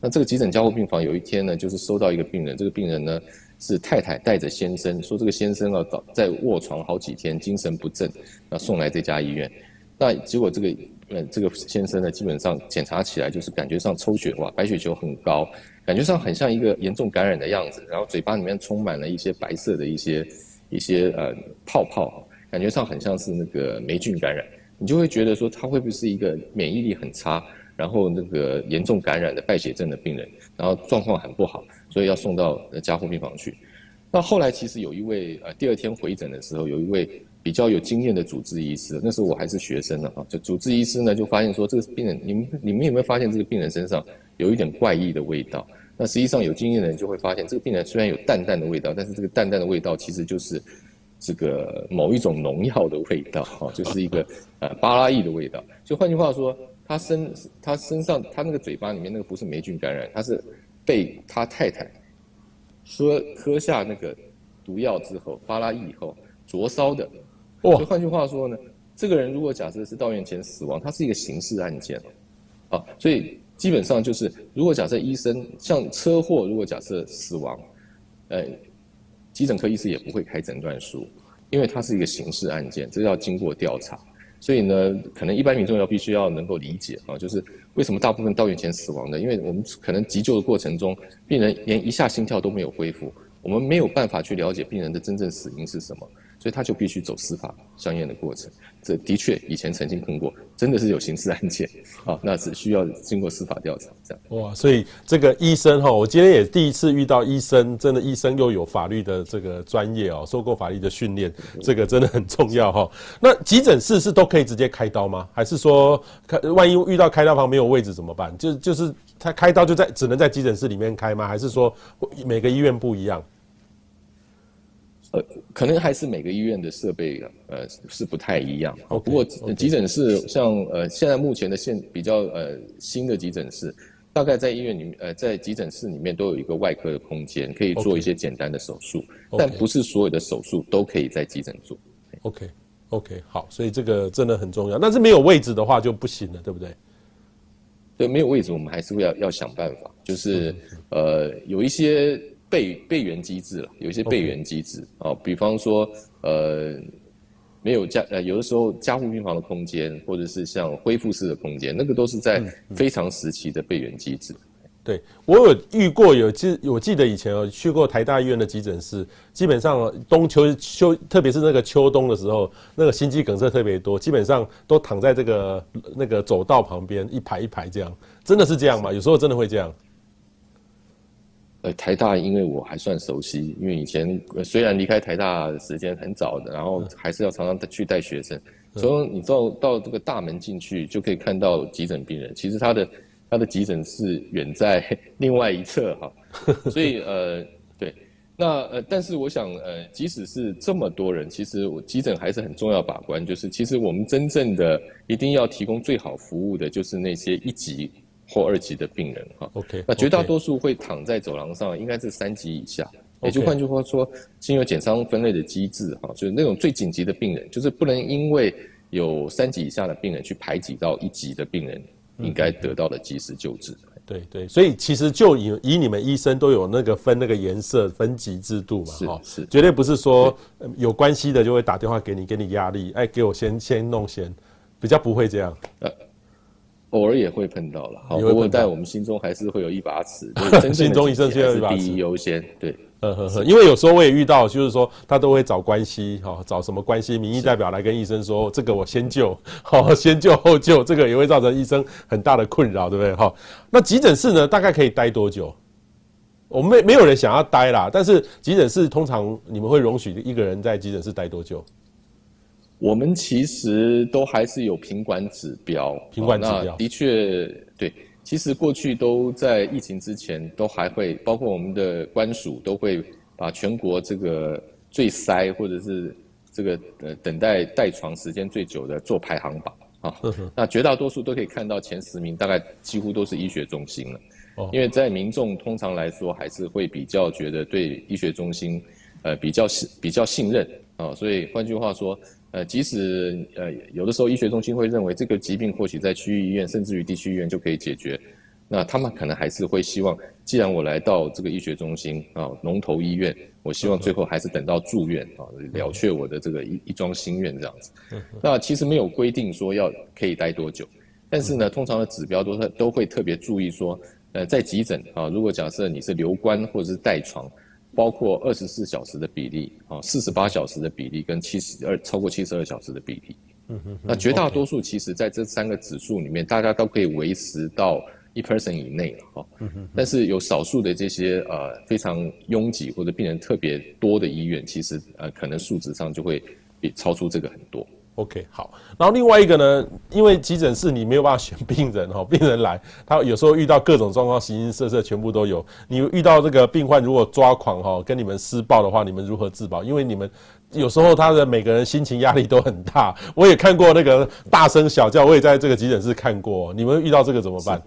那这个急诊加护病房有一天呢，就是收到一个病人，这个病人呢是太太带着先生，说这个先生要倒在卧床好几天，精神不振，那送来这家医院，那结果这个。呃，这个先生呢，基本上检查起来就是感觉上抽血哇，白血球很高，感觉上很像一个严重感染的样子，然后嘴巴里面充满了一些白色的一些一些呃泡泡，感觉上很像是那个霉菌感染，你就会觉得说他会不会是一个免疫力很差，然后那个严重感染的败血症的病人，然后状况很不好，所以要送到加护病房去。那后来其实有一位呃，第二天回诊的时候，有一位。比较有经验的主治医师，那时候我还是学生呢，哈，就主治医师呢就发现说，这个病人，你们你们有没有发现这个病人身上有一点怪异的味道？那实际上有经验的人就会发现，这个病人虽然有淡淡的味道，但是这个淡淡的味道其实就是这个某一种农药的味道，哈，就是一个呃巴拉意的味道。就换句话说，他身他身上他那个嘴巴里面那个不是霉菌感染，他是被他太太喝喝下那个毒药之后，巴拉意以后灼烧的。哦，就换句话说呢，这个人如果假设是到院前死亡，他是一个刑事案件哦，啊，所以基本上就是，如果假设医生像车祸，如果假设死亡，呃，急诊科医师也不会开诊断书，因为它是一个刑事案件，这要经过调查，所以呢，可能一般民众要必须要能够理解啊，就是为什么大部分到院前死亡的，因为我们可能急救的过程中，病人连一下心跳都没有恢复，我们没有办法去了解病人的真正死因是什么。所以他就必须走司法相应的过程，这的确以前曾经碰过，真的是有刑事案件，啊，那只需要经过司法调查这样。哇，所以这个医生哈，我今天也第一次遇到医生，真的医生又有法律的这个专业哦，受过法律的训练，这个真的很重要哈。那急诊室是都可以直接开刀吗？还是说开万一遇到开刀房没有位置怎么办？就就是他开刀就在只能在急诊室里面开吗？还是说每个医院不一样？呃，可能还是每个医院的设备呃是不太一样。哦，不过急诊室像呃现在目前的现比较呃新的急诊室，大概在医院里面呃在急诊室里面都有一个外科的空间，可以做一些简单的手术，但不是所有的手术都可以在急诊做。OK OK 好，所以这个真的很重要。但是没有位置的话就不行了，对不对？对，没有位置我们还是会要要想办法，就是呃有一些。备备援机制了，有一些备援机制啊，比方说，呃，没有加呃，有的时候加护病房的空间，或者是像恢复室的空间，那个都是在非常时期的备援机制。对，我有遇过，有记我记得以前有去过台大医院的急诊室，基本上冬秋秋，特别是那个秋冬的时候，那个心肌梗塞特别多，基本上都躺在这个那个走道旁边一排一排这样，真的是这样吗？有时候真的会这样。呃，台大因为我还算熟悉，因为以前虽然离开台大的时间很早的，然后还是要常常去带学生，所以你到到这个大门进去就可以看到急诊病人。其实他的他的急诊室远在 另外一侧哈，所以呃对，那呃但是我想呃即使是这么多人，其实我急诊还是很重要把关，就是其实我们真正的一定要提供最好服务的就是那些一级。或二级的病人哈，OK，那绝大多数会躺在走廊上，应该是三级以下。也就换句话说，经由减伤分类的机制哈，就是那种最紧急的病人，就是不能因为有三级以下的病人去排挤到一级的病人应该得到的及时救治。对对，所以其实就以以你们医生都有那个分那个颜色分级制度嘛，哈，是。绝对不是说有关系的就会打电话给你，给你压力，哎，给我先先弄先，比较不会这样。呃偶尔也会碰到了，好，不过在我们心中还是会有一把尺，心中医生需要一把尺，第一优先，对，呵呵呵，因为有时候我也遇到，就是说他都会找关系，哈，找什么关系，民意代表来跟医生说，这个我先救，好，先救后救，这个也会造成医生很大的困扰，对不对？哈，那急诊室呢，大概可以待多久？我们没没有人想要待啦，但是急诊室通常你们会容许一个人在急诊室待多久？我们其实都还是有品管指标，品管指标，那的确对。其实过去都在疫情之前，都还会包括我们的官署都会把全国这个最塞或者是这个呃等待待床时间最久的做排行榜啊。那绝大多数都可以看到前十名，大概几乎都是医学中心了。因为在民众通常来说还是会比较觉得对医学中心，呃，比较信比较信任啊，所以换句话说，呃，即使呃有的时候医学中心会认为这个疾病或许在区域医院甚至于地区医院就可以解决。那他们可能还是会希望，既然我来到这个医学中心啊，龙头医院，我希望最后还是等到住院啊，了却我的这个一一桩心愿这样子。那其实没有规定说要可以待多久，但是呢，通常的指标都是都会特别注意说，呃，在急诊啊，如果假设你是留观或者是带床，包括二十四小时的比例啊，四十八小时的比例跟七十二超过七十二小时的比例，嗯哼那绝大多数其实在这三个指数里面，大家都可以维持到。一 person 以内了哈，但是有少数的这些呃非常拥挤或者病人特别多的医院，其实呃可能数值上就会比超出这个很多。OK，好，然后另外一个呢，因为急诊室你没有办法选病人哈，病人来他有时候遇到各种状况，形形色色全部都有。你遇到这个病患如果抓狂哈，跟你们施暴的话，你们如何自保？因为你们有时候他的每个人心情压力都很大。我也看过那个大声小叫，我也在这个急诊室看过。你们遇到这个怎么办？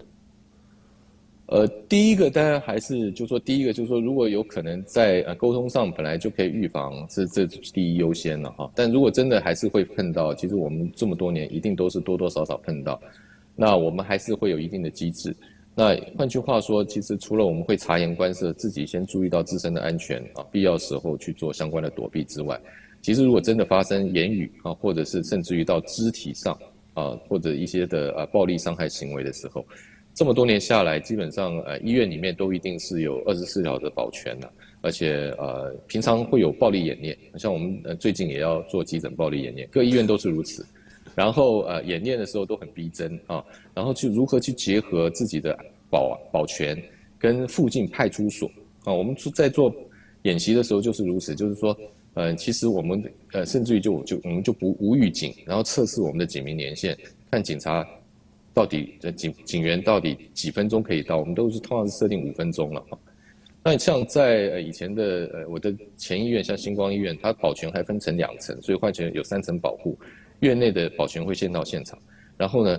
呃，第一个当然还是就是说，第一个就是说，如果有可能在呃沟通上本来就可以预防，是这第一优先了哈。但如果真的还是会碰到，其实我们这么多年一定都是多多少少碰到，那我们还是会有一定的机制。那换句话说，其实除了我们会察言观色，自己先注意到自身的安全啊，必要时候去做相关的躲避之外，其实如果真的发生言语啊，或者是甚至于到肢体上啊，或者一些的呃暴力伤害行为的时候。这么多年下来，基本上呃医院里面都一定是有二十四小时保全的，而且呃平常会有暴力演练，像我们呃最近也要做急诊暴力演练，各医院都是如此。然后呃演练的时候都很逼真啊，然后去如何去结合自己的保保全跟附近派出所啊，我们在做演习的时候就是如此，就是说呃其实我们呃甚至于就就我们就不无预警，然后测试我们的警民连线，看警察。到底呃警警员到底几分钟可以到？我们都是通常是设定五分钟了哈。那像在呃以前的呃我的前医院，像星光医院，它保全还分成两层，所以换成有三层保护。院内的保全会先到现场，然后呢，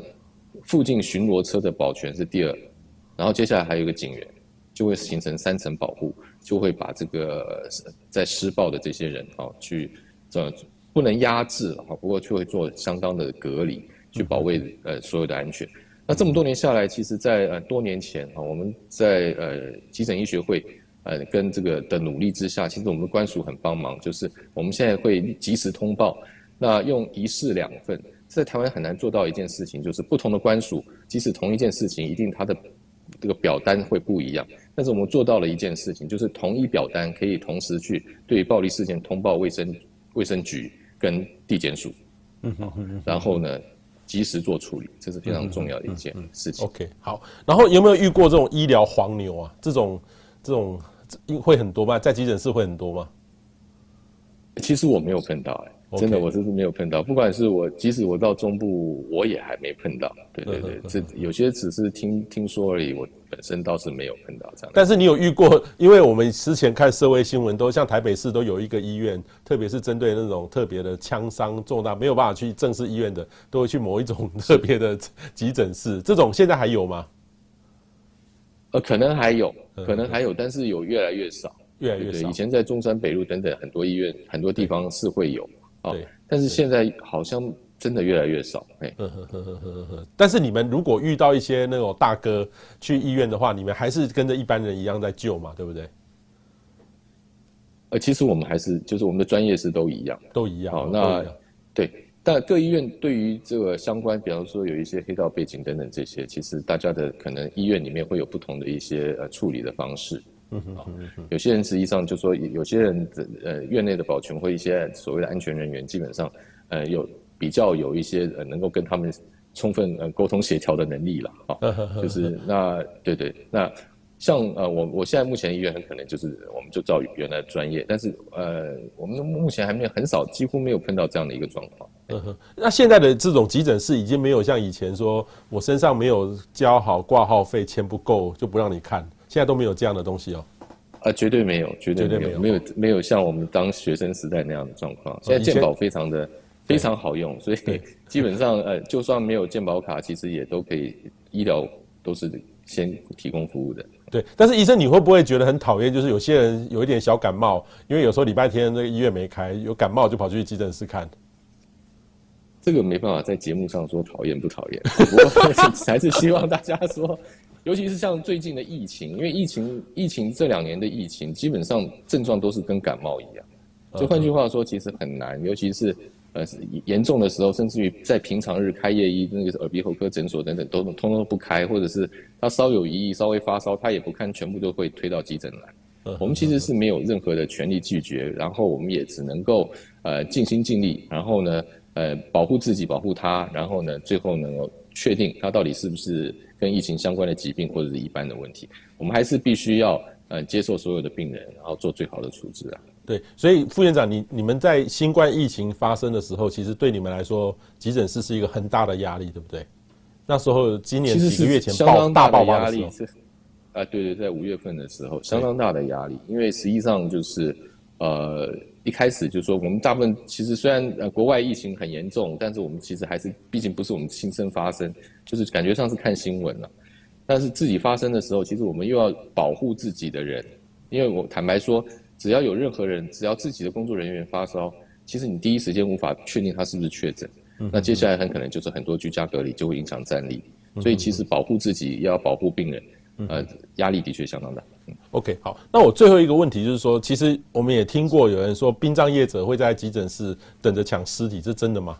附近巡逻车的保全是第二，然后接下来还有一个警员，就会形成三层保护，就会把这个在施暴的这些人啊去这不能压制了哈，不过却会做相当的隔离。去保卫呃所有的安全。那这么多年下来，其实，在呃多年前啊，我们在呃急诊医学会呃跟这个的努力之下，其实我们的官署很帮忙，就是我们现在会及时通报。那用一式两份，在台湾很难做到一件事情，就是不同的官署，即使同一件事情，一定它的这个表单会不一样。但是我们做到了一件事情，就是同一表单可以同时去对暴力事件通报卫生卫生局跟地检署。嗯哼，然后呢，及时做处理，这是非常重要的一件事情。OK，好。然后有没有遇过这种医疗黄牛啊？这种这种会很多吗？在急诊室会很多吗？其实我没有碰到、欸，哎，真的，我是没有碰到。不管是我，即使我到中部，我也还没碰到。对对对，这有些只是听听说而已。我本身倒是没有碰到这样。但是你有遇过？因为我们之前看社会新闻，都像台北市都有一个医院，特别是针对那种特别的枪伤重大没有办法去正式医院的，都会去某一种 特别的急诊室。这种现在还有吗？呃，可能还有，可能还有，但是有越来越少。越来越少。以前在中山北路等等很多医院、很多地方是会有啊，但是现在好像真的越来越少。哎，但是你们如果遇到一些那种大哥去医院的话，你们还是跟着一般人一样在救嘛，对不对？呃，其实我们还是就是我们的专业是都一样，都一样。好，那对，但各医院对于这个相关，比方说有一些黑道背景等等这些，其实大家的可能医院里面会有不同的一些呃处理的方式。嗯哼，有些人实际上就说，有些人的呃院内的保全或一些所谓的安全人员，基本上呃有比较有一些呃能够跟他们充分呃沟通协调的能力了啊，就是那对对，那像呃我我现在目前医院很可能就是我们就照原来的专业，但是呃我们目前还没有很少几乎没有碰到这样的一个状况。嗯哼，那现在的这种急诊室已经没有像以前说我身上没有交好挂号费，钱不够就不让你看。现在都没有这样的东西哦，啊，绝对没有，绝对没有，没有，没有像我们当学生时代那样的状况。现在健保非常的非常好用，所以 基本上呃，就算没有健保卡，其实也都可以医疗都是先提供服务的。对，但是医生，你会不会觉得很讨厌？就是有些人有一点小感冒，因为有时候礼拜天那个医院没开，有感冒就跑去急诊室看。这个没办法在节目上说讨厌不讨厌，不过 还是希望大家说，尤其是像最近的疫情，因为疫情疫情这两年的疫情，基本上症状都是跟感冒一样。就换句话说，其实很难，尤其是呃严重的时候，甚至于在平常日开业医那个耳鼻喉科诊所等等，都通通都不开，或者是他稍有疑义、稍微发烧，他也不看，全部都会推到急诊来。我们其实是没有任何的权利拒绝，然后我们也只能够呃尽心尽力，然后呢。呃，保护自己，保护他，然后呢，最后能够确定它到底是不是跟疫情相关的疾病或者是一般的问题，我们还是必须要呃接受所有的病人，然后做最好的处置啊。对，所以副院长，你你们在新冠疫情发生的时候，其实对你们来说，急诊室是一个很大的压力，对不对？那时候今年几个月前爆大爆发的时候，啊，对对，在五月份的时候，相当大的压力，因为实际上就是呃。一开始就说，我们大部分其实虽然呃国外疫情很严重，但是我们其实还是毕竟不是我们亲身发生，就是感觉上是看新闻了。但是自己发生的时候，其实我们又要保护自己的人，因为我坦白说，只要有任何人，只要自己的工作人员发烧，其实你第一时间无法确定他是不是确诊，那接下来很可能就是很多居家隔离就会影响战力。所以其实保护自己也要保护病人，呃，压力的确相当大。OK，好，那我最后一个问题就是说，其实我们也听过有人说，殡葬业者会在急诊室等着抢尸体，这真的吗？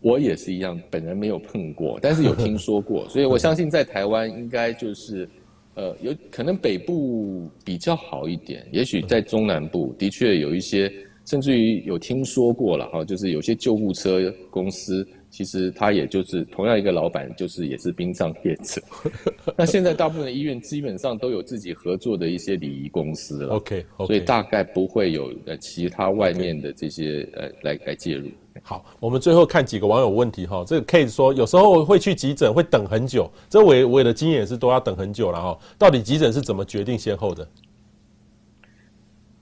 我也是一样，本人没有碰过，但是有听说过，所以我相信在台湾应该就是，呃，有可能北部比较好一点，也许在中南部的确有一些，甚至于有听说过了哈，就是有些救护车公司。其实他也就是同样一个老板，就是也是殡葬业者。那现在大部分的医院基本上都有自己合作的一些礼仪公司了。OK，, okay. 所以大概不会有呃其他外面的这些.呃来来介入。好，我们最后看几个网友问题哈。这个 case 说有时候会去急诊会等很久，这我我的经验是都要等很久了哈。到底急诊是怎么决定先后的？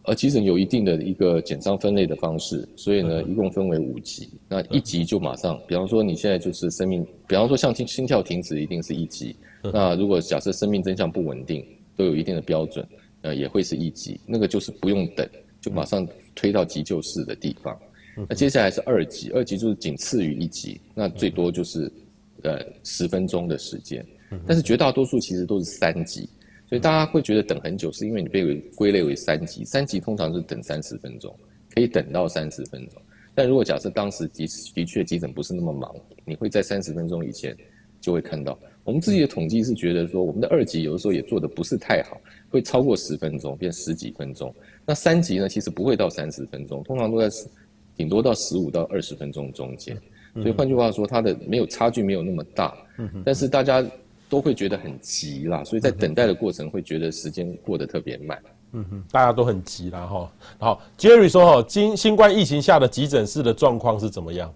而急诊有一定的一个简章分类的方式，所以呢，一共分为五级。那一级就马上，比方说你现在就是生命，比方说像心心跳停止，一定是一级。那如果假设生命真相不稳定，都有一定的标准，呃，也会是一级。那个就是不用等，就马上推到急救室的地方。那接下来是二级，二级就是仅次于一级，那最多就是呃十分钟的时间。但是绝大多数其实都是三级。所以大家会觉得等很久，是因为你被归类为三级，三级通常是等三十分钟，可以等到三十分钟。但如果假设当时的的确急诊不是那么忙，你会在三十分钟以前就会看到。我们自己的统计是觉得说，我们的二级有的时候也做得不是太好，会超过十分钟，变十几分钟。那三级呢，其实不会到三十分钟，通常都在顶多到十五到二十分钟中间。所以换句话说，它的没有差距没有那么大。但是大家。都会觉得很急啦，所以在等待的过程会觉得时间过得特别慢。嗯哼，大家都很急啦哈。好，Jerry 说哈，今新冠疫情下的急诊室的状况是怎么样？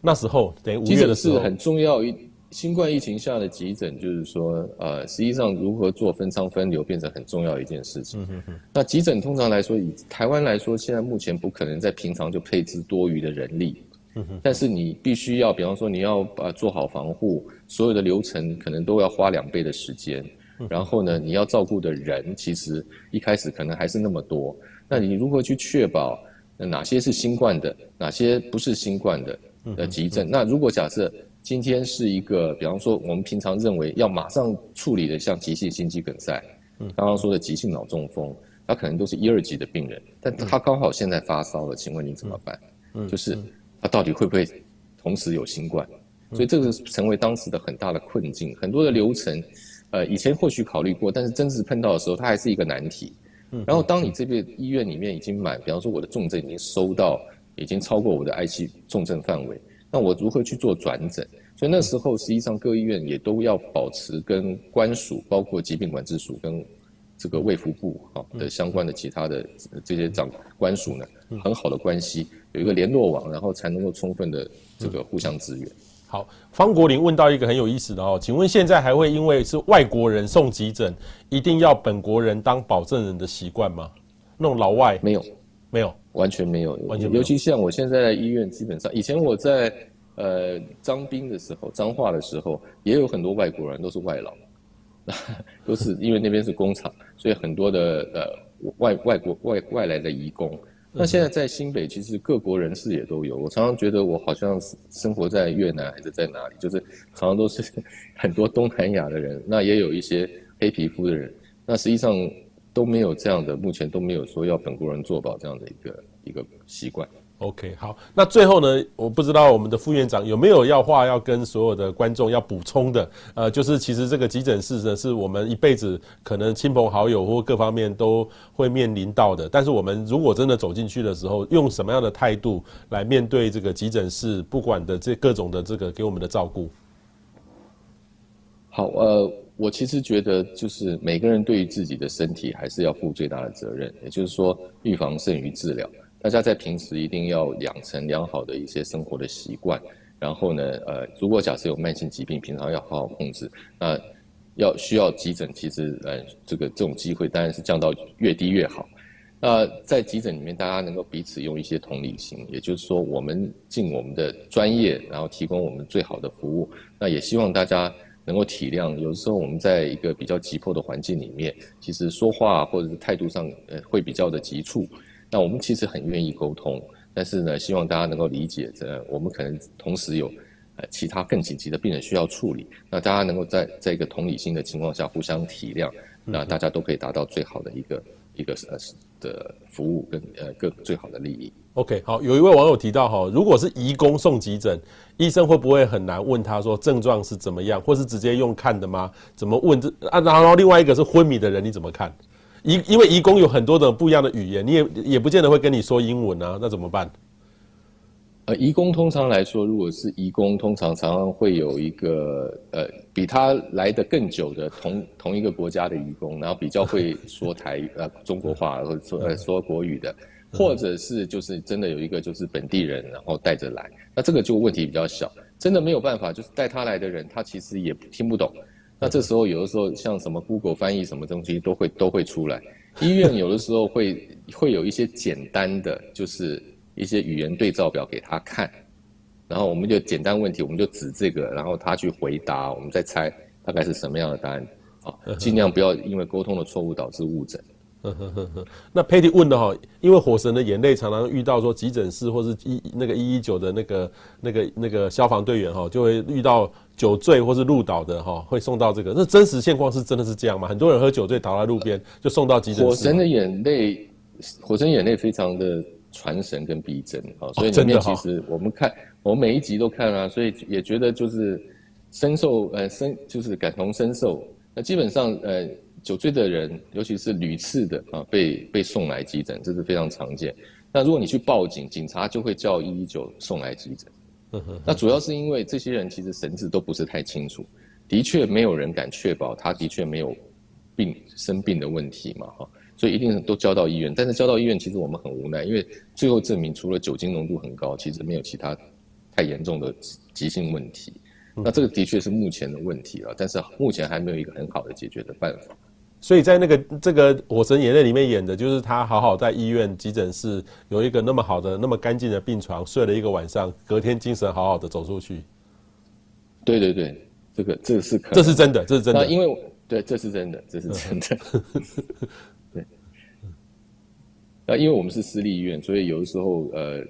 那时候等于五月的时候，急诊室很重要。一新冠疫情下的急诊，就是说，呃，实际上如何做分舱分流变成很重要的一件事情。嗯哼哼。那急诊通常来说，以台湾来说，现在目前不可能在平常就配置多余的人力。嗯但是你必须要，比方说你要把做好防护，所有的流程可能都要花两倍的时间。然后呢，你要照顾的人其实一开始可能还是那么多。那你如何去确保哪些是新冠的，哪些不是新冠的的急症？那如果假设今天是一个，比方说我们平常认为要马上处理的，像急性心肌梗塞，刚刚说的急性脑中风，它可能都是一二级的病人，但他刚好现在发烧了，请问你怎么办？就是。他到底会不会同时有新冠？所以这个成为当时的很大的困境。很多的流程，呃，以前或许考虑过，但是真实碰到的时候，它还是一个难题。然后当你这边医院里面已经满，比方说我的重症已经收到，已经超过我的 IC 重症范围，那我如何去做转诊？所以那时候实际上各医院也都要保持跟官署，包括疾病管制署跟这个卫福部啊的相关的其他的这些长官署呢，很好的关系。有一个联络网，然后才能够充分的这个互相支援。好，方国林问到一个很有意思的哦，请问现在还会因为是外国人送急诊，一定要本国人当保证人的习惯吗？那种老外没有，没有，完全没有，完全没有。尤其像我现在在医院，基本上以前我在呃彰兵的时候，彰化的时候，也有很多外国人，都是外劳，都是因为那边是工厂，所以很多的呃外外国外外来的移工。那现在在新北，其实各国人士也都有。我常常觉得我好像生活在越南还是在哪里，就是常常都是 很多东南亚的人，那也有一些黑皮肤的人。那实际上都没有这样的，目前都没有说要本国人做保这样的一个一个习惯。OK，好，那最后呢，我不知道我们的副院长有没有要话要跟所有的观众要补充的，呃，就是其实这个急诊室呢，是我们一辈子可能亲朋好友或各方面都会面临到的，但是我们如果真的走进去的时候，用什么样的态度来面对这个急诊室，不管的这各种的这个给我们的照顾？好，呃，我其实觉得就是每个人对于自己的身体还是要负最大的责任，也就是说，预防胜于治疗。大家在平时一定要养成良好的一些生活的习惯，然后呢，呃，如果假设有慢性疾病，平常要好好控制。那要需要急诊，其实呃，这个这种机会当然是降到越低越好。那在急诊里面，大家能够彼此用一些同理心，也就是说，我们尽我们的专业，然后提供我们最好的服务。那也希望大家能够体谅，有时候我们在一个比较急迫的环境里面，其实说话或者是态度上，呃，会比较的急促。那我们其实很愿意沟通，但是呢，希望大家能够理解，这我们可能同时有呃其他更紧急的病人需要处理，那大家能够在在一个同理心的情况下互相体谅，那大家都可以达到最好的一个一个呃的服务跟呃各最好的利益。OK，好，有一位网友提到哈，如果是移工送急诊，医生会不会很难问他说症状是怎么样，或是直接用看的吗？怎么问这啊？然后另外一个是昏迷的人，你怎么看？移因为移工有很多种不一样的语言，你也也不见得会跟你说英文啊，那怎么办？呃，移工通常来说，如果是移工，通常常常会有一个呃比他来的更久的同同一个国家的移工，然后比较会说台 呃中国话或者说呃说国语的，或者是就是真的有一个就是本地人，然后带着来，那这个就问题比较小。真的没有办法，就是带他来的人，他其实也听不懂。那这时候有的时候像什么 Google 翻译什么东西都会都会出来，医院有的时候会 会有一些简单的就是一些语言对照表给他看，然后我们就简单问题我们就指这个，然后他去回答，我们再猜大概是什么样的答案，啊，尽量不要因为沟通的错误导致误诊。那 Patty 问的哈，因为火神的眼泪常常遇到说急诊室或是一那个一一九的那个那个那个消防队员哈，就会遇到酒醉或是路倒的哈，会送到这个。那真实现况是真的是这样吗？很多人喝酒醉倒在路边就送到急诊室。火神的眼泪，火神眼泪非常的传神跟逼真啊，所以里面其实我们看我们每一集都看啊，所以也觉得就是深受呃深就是感同身受。那基本上呃。酒醉的人，尤其是屡次的啊，被被送来急诊，这是非常常见。那如果你去报警，警察就会叫一一九送来急诊。那主要是因为这些人其实神志都不是太清楚，的确没有人敢确保他的确没有病生病的问题嘛，哈，所以一定都交到医院。但是交到医院，其实我们很无奈，因为最后证明除了酒精浓度很高，其实没有其他太严重的急性问题。那这个的确是目前的问题了，但是目前还没有一个很好的解决的办法。所以在那个这个《火神眼泪》里面演的就是他好好在医院急诊室有一个那么好的、那么干净的病床，睡了一个晚上，隔天精神好好的走出去。对对对，这个这个是可，这是真的，这是真的。因为对，这是真的，这是真的。对。那因为我们是私立医院，所以有的时候呃，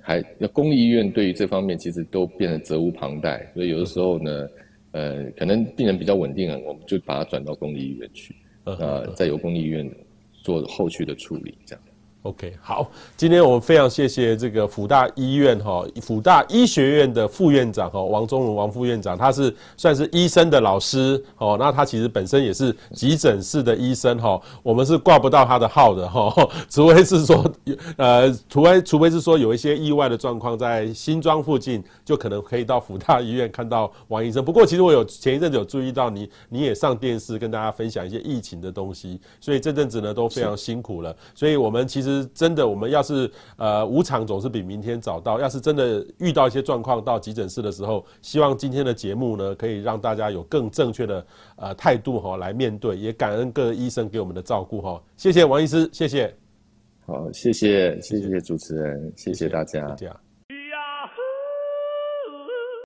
还那公立医院对于这方面其实都变得责无旁贷，所以有的时候呢，呃，可能病人比较稳定了，我们就把他转到公立医院去。呃，再由公立医院做后续的处理，这样。OK，好，今天我们非常谢谢这个辅大医院哈，辅大医学院的副院长哈，王宗文王副院长，他是算是医生的老师哦，那他其实本身也是急诊室的医生哈，我们是挂不到他的号的哈，除非是说呃，除非除非是说有一些意外的状况在新庄附近，就可能可以到辅大医院看到王医生。不过其实我有前一阵子有注意到你，你也上电视跟大家分享一些疫情的东西，所以这阵子呢都非常辛苦了，所以我们其实。真的，我们要是呃无常总是比明天早到。要是真的遇到一些状况到急诊室的时候，希望今天的节目呢，可以让大家有更正确的呃态度哈来面对，也感恩各医生给我们的照顾哈。谢谢王医师，谢谢。好，谢谢谢谢主持人，谢谢大家。谢谢。